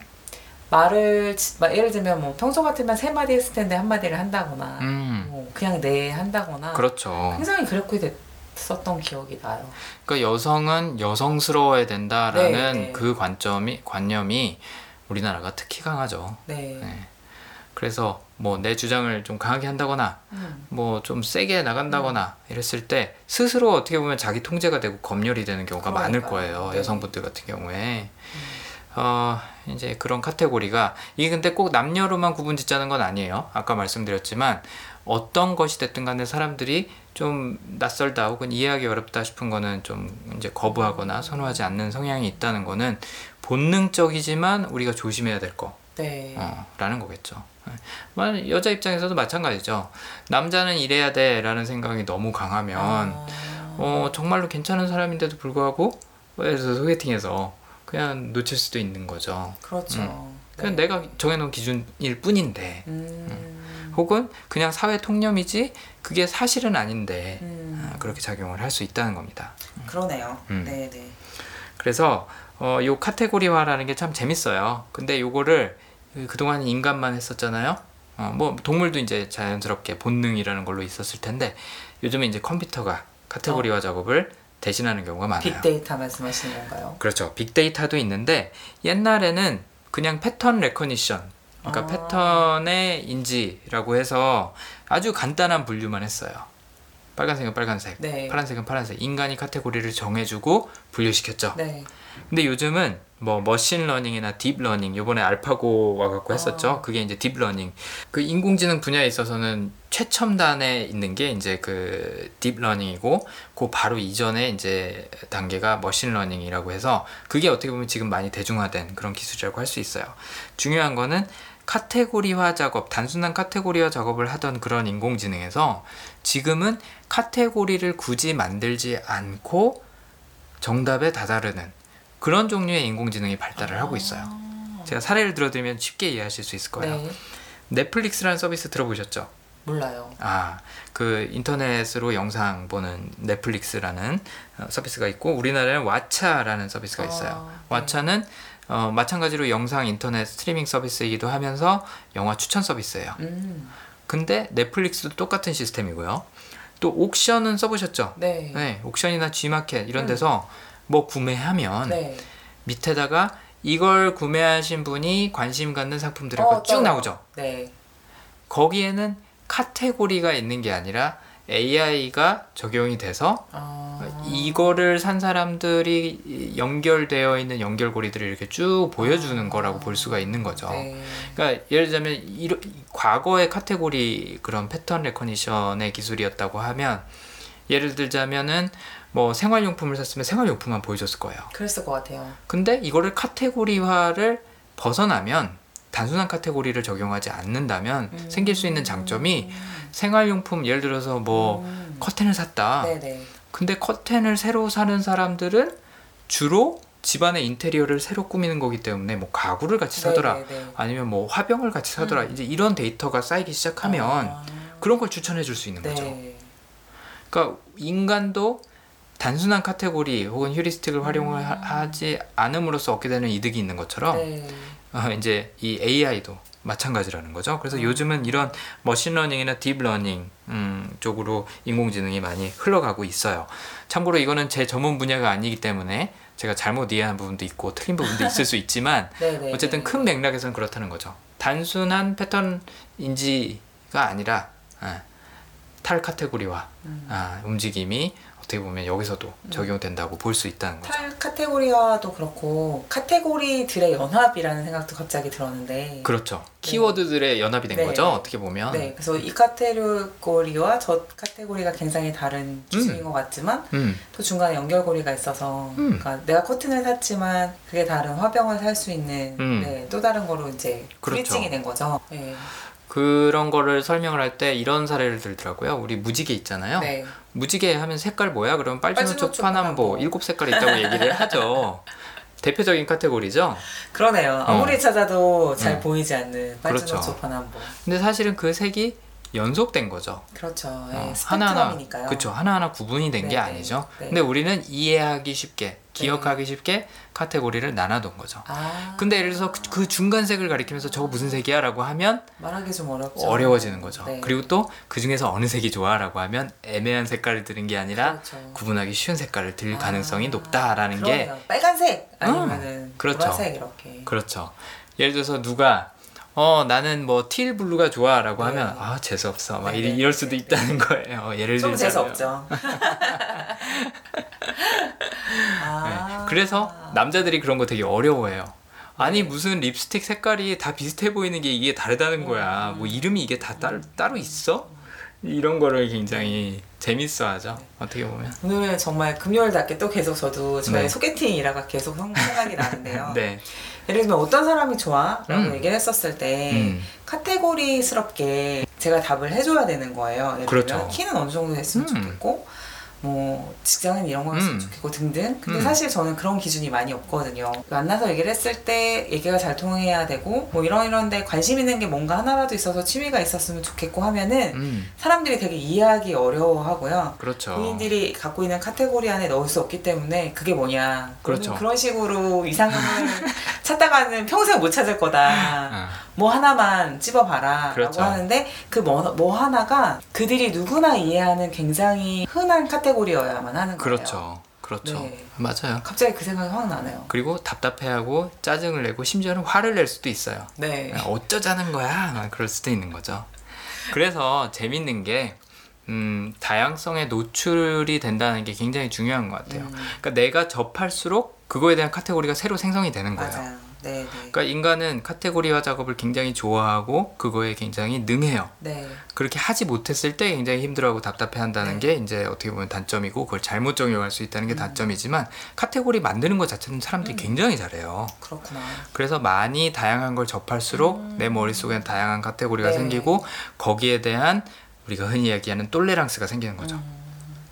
말을 예를 들면 뭐 평소 같으면 세 마디 했을 텐데 한 마디를 한다거나 음 뭐 그냥 네 한다거나 그렇죠. 굉장히 그렇게 됐 었던 기억이 나요. 그러니까 여성은 여성스러워야 된다라는 네, 네. 그 관점이 관념이 우리나라가 특히 강하죠. 네. 네. 그래서 뭐 내 주장을 좀 강하게 한다거나 음, 뭐좀 세게 나간다거나 이랬을 때 스스로 어떻게 보면 자기 통제가 되고 검열이 되는 경우가 많을 그러니까요. 거예요. 네. 여성분들 같은 경우에. 어, 이제 그런 카테고리가 이게 근데 꼭 남녀로만 구분 짓자는 건 아니에요. 아까 말씀드렸지만 어떤 것이 됐든 간에 사람들이 좀 낯설다 혹은 이해하기 어렵다 싶은 거는 좀 이제 거부하거나 선호하지 않는 성향이 있다는 거는 본능적이지만 우리가 조심해야 될 거. 네. 어, 라는 거겠죠. 여자 입장에서도 마찬가지죠. 남자는 이래야 돼 라는 생각이 너무 강하면 아, 어, 정말로 괜찮은 사람인데도 불구하고 그래서 소개팅에서 그냥 놓칠 수도 있는 거죠. 그렇죠. 음. 그냥 네. 내가 정해놓은 기준일 뿐인데 음, 혹은 그냥 사회 통념이지 그게 사실은 아닌데 음, 아, 그렇게 작용을 할 수 있다는 겁니다. 그러네요. 음. 네, 네. 그래서 어, 요 카테고리화라는 게 참 재밌어요. 근데 요거를 그- 그동안 인간만 했었잖아요. 어, 뭐 동물도 이제 자연스럽게 본능이라는 걸로 있었을 텐데 요즘에 이제 컴퓨터가 카테고리화 작업을 대신하는 경우가 많아요. 빅데이터 말씀하시는 건가요? 그렇죠. 빅데이터도 있는데 옛날에는 그냥 pattern recognition 그러니까 아. 패턴의 인지라고 해서 아주 간단한 분류만 했어요. 빨간색은 빨간색, 네. 파란색은 파란색. 인간이 카테고리를 정해주고 분류시켰죠. 네. 근데 요즘은 뭐 machine learning이나 deep learning 요번에 알파고 와갖고 했었죠. 아. 그게 이제 deep learning. 그 인공지능 분야에 있어서는 최첨단에 있는 게 이제 그 deep learning이고 그 바로 이전에 이제 단계가 machine learning이라고 해서 그게 어떻게 보면 지금 많이 대중화된 그런 기술이라고 할 수 있어요. 중요한 거는 카테고리화 작업, 단순한 카테고리화 작업을 하던 그런 인공지능에서 지금은 카테고리를 굳이 만들지 않고 정답에 다다르는 그런 종류의 인공지능이 발달을 하고 있어요. 제가 사례를 들어드리면 쉽게 이해하실 수 있을 거예요. 네. 넷플릭스라는 서비스 들어보셨죠? 몰라요. 아, 그 인터넷으로 영상 보는 넷플릭스라는 어, 서비스가 있고 우리나라에는 왓챠라는 서비스가 있어요. 아, 왓챠는 어, 마찬가지로 영상 인터넷 스트리밍 서비스이기도 하면서 영화 추천 서비스예요. 음. 근데 넷플릭스도 똑같은 시스템이고요. 또 옥션은 써보셨죠? 네. 네, 옥션이나 G마켓 이런 음. 데서 뭐 구매하면 네. 밑에다가 이걸 구매하신 분이 관심 갖는 상품들이 어, 쭉. 나오죠. 네. 거기에는 카테고리가 있는 게 아니라 AI가 적용이 돼서 아. 이거를 산 사람들이 연결되어 있는 연결고리들을 이렇게 쭉 보여주는 거라고 볼 수가 있는 거죠. 네. 그러니까 예를 들자면 이러, 과거의 카테고리 그런 패턴 recognition의 기술이었다고 하면 예를 들자면은 뭐 생활용품을 샀으면 생활용품만 보여줬을 거예요. 그랬을 것 같아요. 근데 이거를 카테고리화를 벗어나면 단순한 카테고리를 적용하지 않는다면 음. 생길 수 있는 장점이 생활용품 예를 들어서 뭐 음. 커튼을 샀다. 네네. 근데 커튼을 새로 사는 사람들은 주로 집안의 인테리어를 새로 꾸미는 거기 때문에 뭐 가구를 같이 사더라. 네네네. 아니면 뭐 화병을 같이 사더라. 음. 이제 이런 데이터가 쌓이기 시작하면 아. 그런 걸 추천해 줄 수 있는 거죠. 네. 그러니까 인간도 단순한 카테고리 혹은 휴리스틱을 활용을 음. 하- 하지 않음으로써 얻게 되는 이득이 있는 것처럼 네. 어, 이제 이 AI도 마찬가지라는 거죠. 그래서 음. 요즘은 이런 머신러닝이나 딥러닝 음, 쪽으로 인공지능이 많이 흘러가고 있어요. 참고로 이거는 제 전문 분야가 아니기 때문에 제가 잘못 이해한 부분도 있고 틀린 부분도 있을 수 있지만. 어쨌든 큰 맥락에서는 그렇다는 거죠. 단순한 패턴 인지가 아니라 예, 탈 카테고리화 음. 아, 움직임이 어떻게 보면 여기서도 적용된다고 볼수 있다는 거죠. 탈 카테고리화도 그렇고 카테고리들의 연합이라는 생각도 갑자기 들었는데 그렇죠. 키워드들의 연합이 된 네. 거죠. 어떻게 보면. 네, 그래서 이 카테고리와 저 카테고리가 굉장히 다른 기준인 음. 것 같지만 음, 또 중간에 연결고리가 있어서 음. 그러니까 내가 커튼을 샀지만 그게 다른 화병을 살 수 있는 음. 네, 또 다른 거로 이제 그렇죠. 브리징이 된 거죠. 네. 그런 거를 설명을 할 때 이런 사례를 들더라고요. 우리 무지개 있잖아요. 네. 무지개 하면 색깔 뭐야? 그러면 빨주노초 파남보. 일곱 색깔이 있다고 얘기를 하죠. 대표적인 카테고리죠. 그러네요. 아무리 찾아도 잘 음. 보이지 않는 그렇죠. 빨주노초 파남보. 근데 사실은 그 색이 연속된 거죠. 그렇죠. 네, 어, 하나하나 스펙트럼이니까요. 그렇죠. 하나하나 구분이 된게 네, 아니죠. 네. 근데 우리는 이해하기 쉽게, 기억하기 쉽게 카테고리를 나눠둔 거죠. 아, 근데 예를 들어서 그, 그 중간색을 가리키면서 저거 무슨 색이야 라고 하면 말하기 좀 어렵죠. 어려워지는 거죠. 네. 그리고 또 그 중에서 어느 색이 좋아 라고 하면 애매한 색깔을 들은 게 아니라 그렇죠. 구분하기 쉬운 색깔을 들 아, 가능성이 높다라는 게 그러네요. 빨간색 아니면은 그렇죠. 보라색 이렇게. 그렇죠. 예를 들어서 누가 어 나는 뭐틸 블루가 좋아라고 네. 하면 아 재수 없어 막 네, 이- 네, 이럴 네, 수도 네, 있다는 거예요. 예를 좀 들자면 재수 없죠. 아. 네. 그래서 남자들이 그런 거 되게 어려워해요. 아니 무슨 립스틱 색깔이 다 비슷해 보이는 게 이게 다르다는 거야. 음. 뭐 이름이 이게 다 따로, 따로 있어? 이런 거를 굉장히 재밌어하죠. 어떻게 보면. 오늘 정말 금요일답게 또 계속 저도 저의 네. 소개팅 일화가 계속 생- 생각이 나는데요. 네. 예를 들면 어떤 사람이 좋아? 라고 음. 얘기를 했었을 때 음. 카테고리스럽게 제가 답을 해줘야 되는 거예요. 예를 그렇죠. 들면 키는 어느 정도 됐으면 음. 좋겠고 뭐 직장은 이런 거였으면 음. 좋겠고 등등. 근데 음. 사실 저는 그런 기준이 많이 없거든요. 만나서 얘기를 했을 때 얘기가 잘 통해야 되고 뭐 이런 이런데 관심 있는 게 뭔가 하나라도 있어서 취미가 있었으면 좋겠고 하면은 음. 사람들이 되게 이해하기 어려워하고요. 그렇죠. 본인들이 갖고 있는 카테고리 안에 넣을 수 없기 때문에 그게 뭐냐. 그렇죠. 그런 식으로 이상형을 찾다가는 평생 못 찾을 거다. 아, 뭐 하나만 찝어봐라. 그렇죠. 라고 하는데 그뭐 뭐 하나가 그들이 누구나 이해하는 굉장히 흔한 카테고리여야만 하는 거예요. 그렇죠. 그렇죠. 네. 맞아요. 갑자기 그 생각이 확 나네요. 그리고 답답해하고 짜증을 내고 심지어는 화를 낼 수도 있어요. 네. 야, 어쩌자는 거야? 막 그럴 수도 있는 거죠. 그래서 재밌는 게 음, 다양성에 노출이 된다는 게 굉장히 중요한 것 같아요. 음, 그러니까 내가 접할수록 그거에 대한 카테고리가 새로 생성이 되는 거예요. 맞아요. 네, 네. 그러니까 인간은 카테고리화 작업을 굉장히 좋아하고 그거에 굉장히 능해요. 네. 그렇게 하지 못했을 때 굉장히 힘들어하고 답답해한다는 네. 게 이제 어떻게 보면 단점이고 그걸 잘못 적용할 수 있다는 게 음. 단점이지만 카테고리 만드는 것 자체는 사람들이 굉장히 잘해요. 그렇구나. 그래서 많이 다양한 걸 접할수록 음. 내 머릿속에는 다양한 카테고리가 네. 생기고 거기에 대한 우리가 흔히 이야기하는 똘레랑스가 생기는 거죠. 음,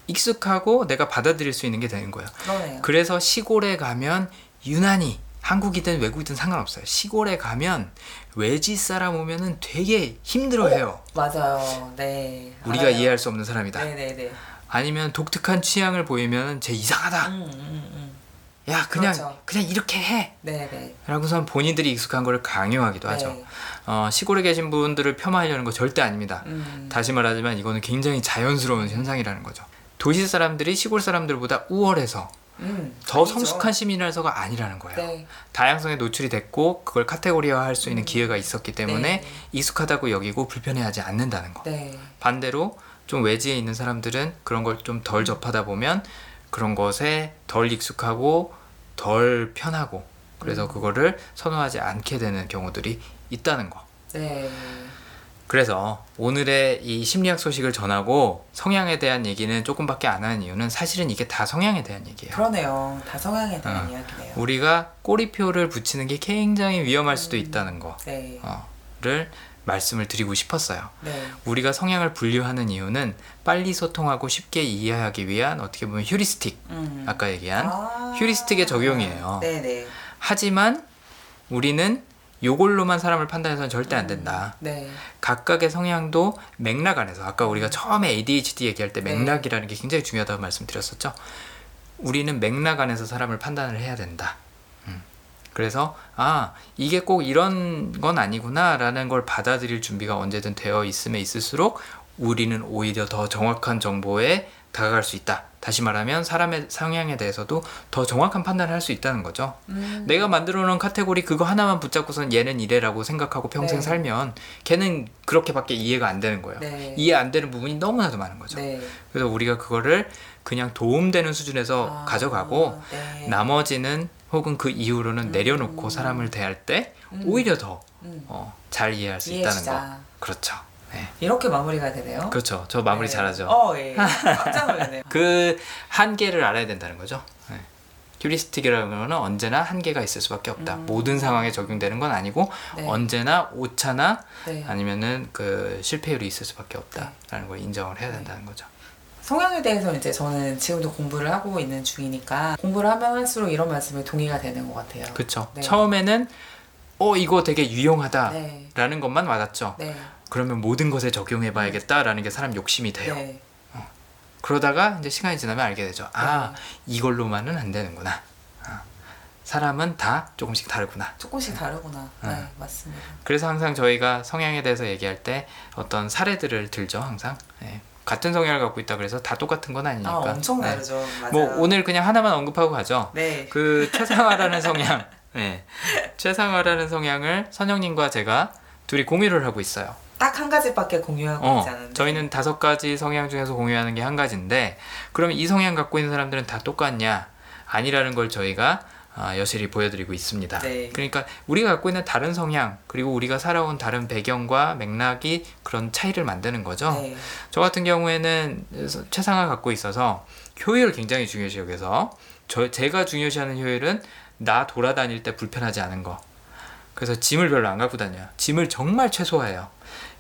익숙하고 내가 받아들일 수 있는 게 되는 거예요. 그러네요. 그래서 시골에 가면 유난히 한국이든 외국이든 상관없어요. 시골에 가면 외지 사람 오면은 되게 힘들어해요. 맞아요. 네. 우리가 알아요. 이해할 수 없는 사람이다. 네, 네, 네. 아니면 독특한 취향을 보이면 쟤 이상하다. 음, 음, 음. 야 그냥 그렇죠. 그냥 이렇게 해. 네, 네. 라고선 본인들이 익숙한 거를 강요하기도 하죠. 네. 어, 시골에 계신 분들을 폄하하려는 거 절대 아닙니다. 음. 다시 말하지만 이거는 굉장히 자연스러운 현상이라는 거죠. 도시 사람들이 시골 사람들보다 우월해서 음, 더 아니죠. 성숙한 시민이라서가 아니라는 거예요. 네. 다양성에 노출이 됐고 그걸 카테고리화 할 수 있는 기회가 있었기 때문에 네. 익숙하다고 여기고 불편해하지 않는다는 거. 네. 반대로 좀 외지에 있는 사람들은 그런 걸 좀 덜 접하다 보면 그런 것에 덜 익숙하고 덜 편하고 그래서 음. 그거를 선호하지 않게 되는 경우들이 있다는 거. 네. 그래서 오늘의 이 심리학 소식을 전하고 성향에 대한 얘기는 조금밖에 안 하는 이유는 사실은 이게 다 성향에 대한 얘기예요. 그러네요. 다 성향에 대한 어. 이야기네요. 우리가 꼬리표를 붙이는 게 굉장히 위험할 수도 음. 있다는 네. 거를 말씀을 드리고 싶었어요. 네. 우리가 성향을 분류하는 이유는 빨리 소통하고 쉽게 이해하기 위한 어떻게 보면 휴리스틱 음. 아까 얘기한 아. 휴리스틱의 적용이에요. 네네. 하지만 우리는 요걸로만 사람을 판단해서는 절대 안 된다. 네. 각각의 성향도 맥락 안에서 아까 우리가 처음에 ADHD 얘기할 때 네. 맥락이라는 게 굉장히 중요하다고 말씀드렸었죠. 우리는 맥락 안에서 사람을 판단을 해야 된다. 음. 그래서 아 이게 꼭 이런 건 아니구나라는 걸 받아들일 준비가 언제든 되어 있음에 있을수록 우리는 오히려 더 정확한 정보에 다가갈 수 있다. 다시 말하면 사람의 성향에 대해서도 더 정확한 판단을 할 수 있다는 거죠. 음. 내가 만들어 놓은 카테고리 그거 하나만 붙잡고선 얘는 이래라고 생각하고 평생 네. 살면 걔는 그렇게밖에 이해가 안 되는 거예요. 네. 이해 안 되는 부분이 너무나도 많은 거죠. 네. 그래서 우리가 그거를 그냥 도움되는 수준에서 아, 가져가고 네. 나머지는 혹은 그 이후로는 음. 내려놓고 사람을 대할 때 음. 오히려 더 음. 어, 잘 이해할 수 있다는 이해해주자. 거. 그렇죠. 네. 이렇게 마무리가 되네요. 그렇죠. 저 마무리 네. 잘하죠. 어, 예. 깜짝 놀랐네요. 그 한계를 알아야 된다는 거죠. 네. 휴리스틱이라는 거는 언제나 한계가 있을 수밖에 없다. 음. 모든 상황에 적용되는 건 아니고 네. 언제나 오차나 네. 아니면은 그 실패율이 있을 수밖에 없다라는 걸 인정을 해야 네. 된다는 거죠. 성향에 대해서 이제 저는 지금도 공부를 하고 있는 중이니까 공부를 하면 할수록 이런 말씀에 동의가 되는 것 같아요. 그렇죠. 네. 처음에는 어 이거 되게 유용하다라는 네. 것만 와닿죠. 네. 그러면 모든 것에 적용해 봐야겠다라는 게 사람 욕심이 돼요. 네. 그러다가 이제 시간이 지나면 알게 되죠. 아 네. 이걸로만은 안 되는구나. 아, 사람은 다 조금씩 다르구나. 조금씩 다르구나. 네, 네. 맞습니다. 그래서 항상 저희가 성향에 대해서 얘기할 때 어떤 사례들을 들죠. 항상 예. 같은 성향을 갖고 있다 그래서 다 똑같은 건 아니니까. 아, 엄청 네. 다르죠. 맞아요. 뭐 오늘 그냥 하나만 언급하고 가죠. 네. 그 최상화라는 성향, 네. 최상화라는 성향을 선영님과 제가 둘이 공유를 하고 있어요. 딱 한 가지밖에 공유하고 어, 있지 않은데. 저희는 다섯 가지 성향 중에서 공유하는 게 한 가지인데, 그러면 이 성향 갖고 있는 사람들은 다 똑같냐? 아니라는 걸 저희가 아, 여실히 보여드리고 있습니다. 네. 그러니까 우리가 갖고 있는 다른 성향, 그리고 우리가 살아온 다른 배경과 맥락이 그런 차이를 만드는 거죠. 네. 저 같은 경우에는 최상화 갖고 있어서 효율을 굉장히 중요시 여겨서 저 제가 중요시하는 효율은 나 돌아다닐 때 불편하지 않은 거. 그래서 짐을 별로 안 갖고 다녀요. 짐을 정말 최소화해요.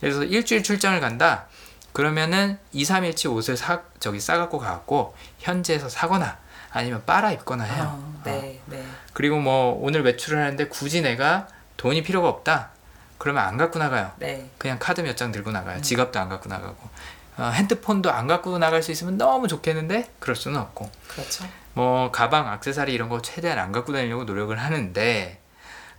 그래서 일주일 출장을 간다. 그러면은 2, 3일치 옷을 사 저기 싸갖고 가갖고 현지에서 사거나 아니면 빨아 입거나 해요. 어, 네, 네. 그리고 뭐 오늘 외출을 하는데 굳이 내가 돈이 필요가 없다. 그러면 안 갖고 나가요. 네. 그냥 카드 몇 장 들고 나가요. 음. 지갑도 안 갖고 나가고. 어, 핸드폰도 안 갖고 나갈 수 있으면 너무 좋겠는데 그럴 수는 없고. 그렇죠. 뭐 가방, 액세서리 이런 거 최대한 안 갖고 다니려고 노력을 하는데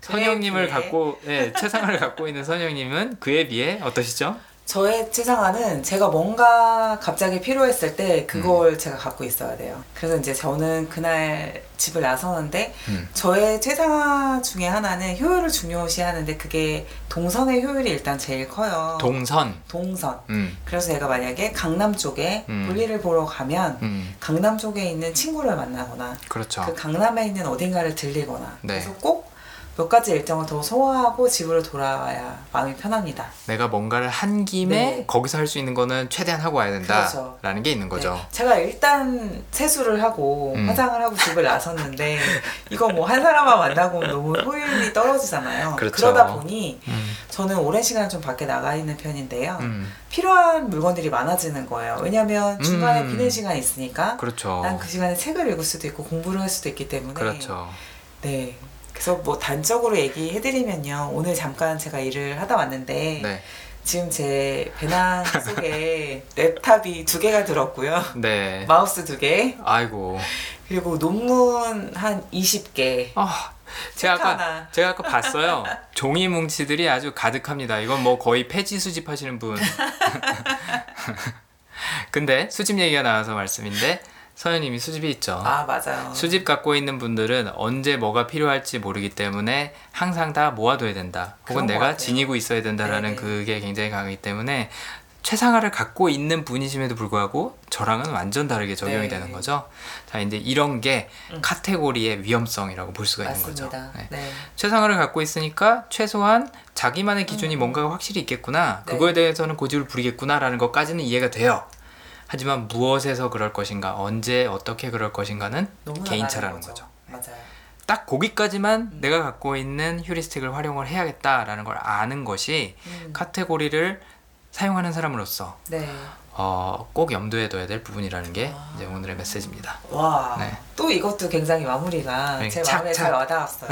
선영님을 비해? 갖고 예, 최상화를 갖고 있는 선영님은 그에 비해 어떠시죠? 저의 최상화는 제가 뭔가 갑자기 필요했을 때 음. 그걸 제가 갖고 있어야 돼요. 그래서 이제 저는 그날 집을 나서는데 음. 저의 최상화 중에 하나는 효율을 중요시하는데 그게 동선의 효율이 일단 제일 커요. 동선. 동선. 음. 그래서 제가 만약에 강남 쪽에 음. 볼일을 보러 가면 음. 강남 쪽에 있는 친구를 만나거나 그렇죠. 그 강남에 있는 어딘가를 들리거나 네. 그래서 꼭 몇 가지 일정을 더 소화하고 집으로 돌아와야 마음이 편합니다. 내가 뭔가를 한 김에 네. 거기서 할 수 있는 거는 최대한 하고 와야 된다라는 그렇죠. 게 있는 거죠. 네, 제가 일단 세수를 하고 음. 화장을 하고 집을 나섰는데 이거 뭐 한 사람만 만나고 너무 효율이 떨어지잖아요. 그렇죠. 러다 보니 음. 저는 오랜 시간 좀 밖에 나가 있는 편인데요. 음. 필요한 물건들이 많아지는 거예요. 왜냐하면 중간에 음. 비는 시간이 있으니까 그렇죠. 난그 시간에 책을 읽을 수도 있고 공부를 할 수도 있기 때문에 그렇죠. 네. 그래서 뭐 단적으로 얘기해드리면요. 오늘 잠깐 제가 일을 하다 왔는데 네. 지금 제 배낭 속에 랩탑이 두 개가 들었고요. 네. 마우스 두 개, 아이고. 그리고 논문 한 20개. 아, 제가 책 아까 하나. 제가 아까 봤어요. 종이 뭉치들이 아주 가득합니다. 이건 뭐 거의 폐지 수집하시는 분. 근데 수집 얘기가 나와서 말씀인데 서현님이 수집이 있죠. 아, 맞아요. 수집 갖고 있는 분들은 언제 뭐가 필요할지 모르기 때문에 항상 다 모아둬야 된다. 혹은 것 내가. 지니고 있어야 된다라는 네네. 그게 굉장히 강하기 때문에 최상화를 갖고 있는 분이심에도 불구하고 저랑은 완전 다르게 적용이 네. 되는 거죠. 자, 이제 이런 게 음. 카테고리의 위험성이라고 볼 수가 있는 맞습니다. 거죠. 네. 네. 최상화를 갖고 있으니까 최소한 자기만의 기준이 음. 뭔가가 확실히 있겠구나. 네. 그거에 대해서는 고집을 부리겠구나라는 것까지는 이해가 돼요. 하지만 무엇에서 그럴 것인가, 언제 어떻게 그럴 것인가는 개인차라는 다른 거죠. 맞아요. 딱 거기까지만 음. 내가 갖고 있는 휴리스틱을 활용을 해야겠다라는 걸 아는 것이 음. 카테고리를 사용하는 사람으로서 네. 어, 꼭 염두에 둬야 될 부분이라는 게 아. 이제 오늘의 메시지입니다. 와, 네. 또 이것도 굉장히 마무리가 네, 제 착, 마음에 착. 잘 와닿았어요.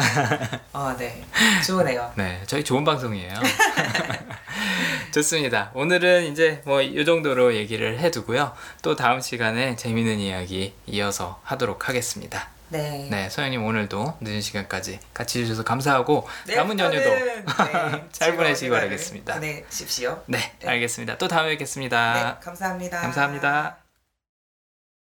아, 네. 좋으네요. 네, 저희 좋은 방송이에요. 좋습니다. 오늘은 이제 뭐 이 정도로 얘기를 해두고요. 또 다음 시간에 재미있는 이야기 이어서 하도록 하겠습니다. 네. 네, 서현님 오늘도 늦은 시간까지 같이 해주셔서 감사하고 네, 남은 연휴도 저는, 네, 잘 보내시기 바라겠습니다. 보내십시오. 네, 알겠습니다. 또 다음에 뵙겠습니다. 네, 감사합니다. 감사합니다.